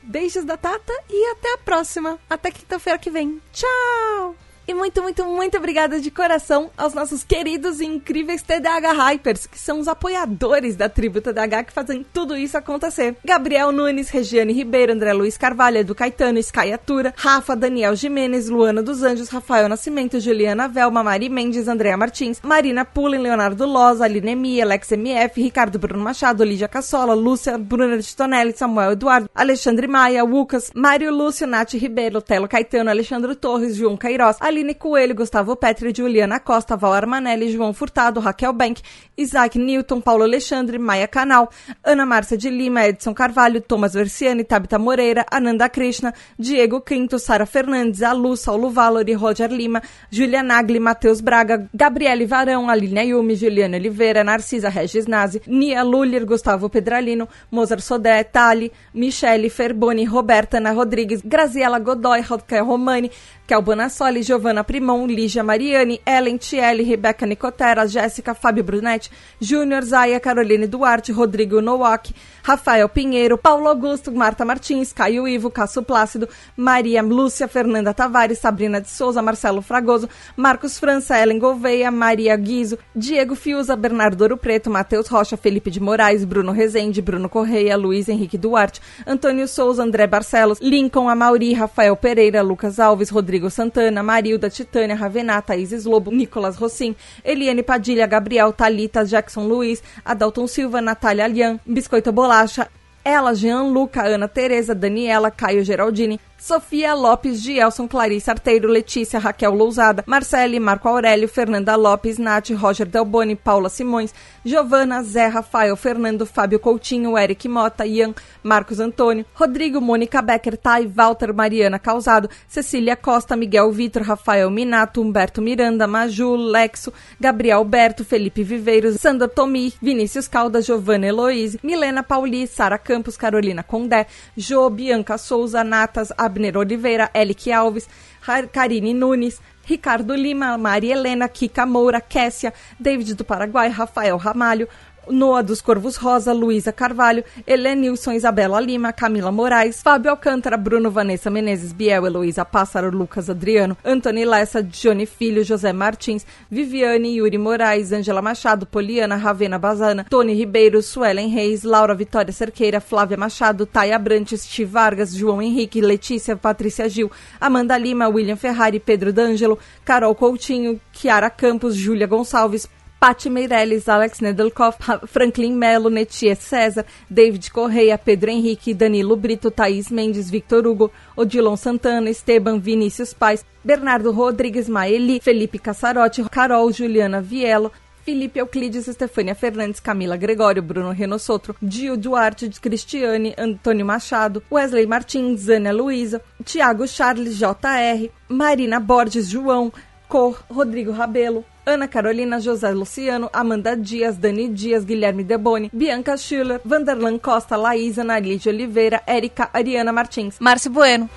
Beijos da Tata e até a próxima. Até quinta-feira que vem. Tchau! E muito, muito, muito obrigada de coração aos nossos queridos e incríveis TDH Hypers, que são os apoiadores da tribo TDH que fazem tudo isso acontecer. Gabriel Nunes, Regiane Ribeiro, André Luiz Carvalho, Edu Caetano, Sky Atura, Rafa, Daniel Jimenez, Luana dos Anjos, Rafael Nascimento, Juliana Velma, Mari Mendes, Andréa Martins, Marina Pullen, Leonardo Loza, Aline Emi, Alex MF, Ricardo Bruno Machado, Lígia Cassola, Lúcia, Bruna Titonelli, Samuel Eduardo, Alexandre Maia, Lucas, Mário Lúcio, Nath Ribeiro, Telo Caetano, Alexandre Torres, João Queiroz, Aline Coelho, Gustavo Petri, Juliana Costa, Val Armanelli, João Furtado, Raquel Bank, Isaac Newton, Paulo Alexandre, Maia Canal, Ana Márcia de Lima, Edson Carvalho, Thomas Versiani, Tabita Moreira, Ananda Krishna, Diego Quinto, Sara Fernandes, Alu, Saulo Valori, Roger Lima, Julia Nagli, Matheus Braga, Gabriele Varão, Aline Ayumi, Juliana Oliveira, Narcisa Regis Nazi, Nia Luller, Gustavo Pedralino, Mozart Sodé, Tali, Michele Ferboni, Roberta Ana Rodrigues, Graziela Godoy, Raquel Romani, Kel Bonassoli, Giovanna Primon, Lígia Mariani, Ellen Tielli, Rebeca Nicotera, Jéssica, Fábio Brunetti, Júnior Zaya, Caroline Duarte, Rodrigo Nowak, Rafael Pinheiro, Paulo Augusto, Marta Martins, Caio Ivo, Cássio Plácido, Maria Lúcia, Fernanda Tavares, Sabrina de Souza, Marcelo Fragoso, Marcos França, Ellen Gouveia, Maria Guizo, Diego Fiuza, Bernardo Ouro Preto, Matheus Rocha, Felipe de Moraes, Bruno Rezende, Bruno Correia, Luiz Henrique Duarte, Antônio Souza, André Barcelos, Lincoln Amauri, Rafael Pereira, Lucas Alves, Rodrigo Santana, Marilda, Titânia, Ravenata, Isis Lobo, Nicolas Rossim, Eliane Padilha, Gabriel, Talita, Jackson Luiz, Adalton Silva, Natália Alian, Biscoito Bolacha, ela, Jean, Luca, Ana Tereza, Daniela, Caio Geraldini, Sofia Lopes, Gielson, Clarice Arteiro, Letícia, Raquel Lousada, Marcele, Marco Aurélio, Fernanda Lopes, Nath, Roger Delboni, Paula Simões, Giovana, Zé, Rafael, Fernando, Fábio Coutinho, Eric Mota, Ian, Marcos Antônio, Rodrigo, Mônica Becker, Thay, Walter, Mariana Causado, Cecília Costa, Miguel Vitor, Rafael Minato, Humberto Miranda, Maju, Lexo, Gabriel Alberto, Felipe Viveiros, Sandra Tomi, Vinícius Caldas, Giovanna Heloise, Milena Pauli, Sara Campos, Carolina Condé, Jo, Bianca Souza, Natas, Abner Oliveira, Elique Alves, Karine Nunes, Ricardo Lima, Maria Helena, Kika Moura, Kessia, David do Paraguai, Rafael Ramalho, Noa dos Corvos Rosa, Luísa Carvalho, Helenilson, Isabela Lima, Camila Moraes, Fábio Alcântara, Bruno Vanessa Menezes, Biel, Heloísa Pássaro, Lucas Adriano, Antônio Lessa, Johnny Filho, José Martins, Viviane, Yuri Moraes, Ângela Machado, Poliana, Ravena Bazana, Tony Ribeiro, Suelen Reis, Laura Vitória Cerqueira, Flávia Machado, Thay Abrantes, Ti Vargas, João Henrique, Letícia, Patrícia Gil, Amanda Lima, William Ferrari, Pedro D'Angelo, Carol Coutinho, Kiara Campos, Júlia Gonçalves, Pati Meirelles, Alex Nedelkoff, Franklin Melo, Netier César, David Correia, Pedro Henrique, Danilo Brito, Thaís Mendes, Victor Hugo, Odilon Santana, Esteban Vinícius Pais, Bernardo Rodrigues Maeli, Felipe Cassarotti, Carol Juliana Vielo, Felipe Euclides, Estefânia Fernandes, Camila Gregório, Bruno Renossotro, Gil Duarte, Cristiane, Antônio Machado, Wesley Martins, Ana Luiza, Tiago Charles, JR, Marina Borges, João, Cor, Rodrigo Rabelo, Ana Carolina, José Luciano, Amanda Dias, Dani Dias, Guilherme Deboni, Bianca Schiller, Vanderlan Costa, Laís, de Oliveira, Érica, Ariana Martins, Márcio Bueno.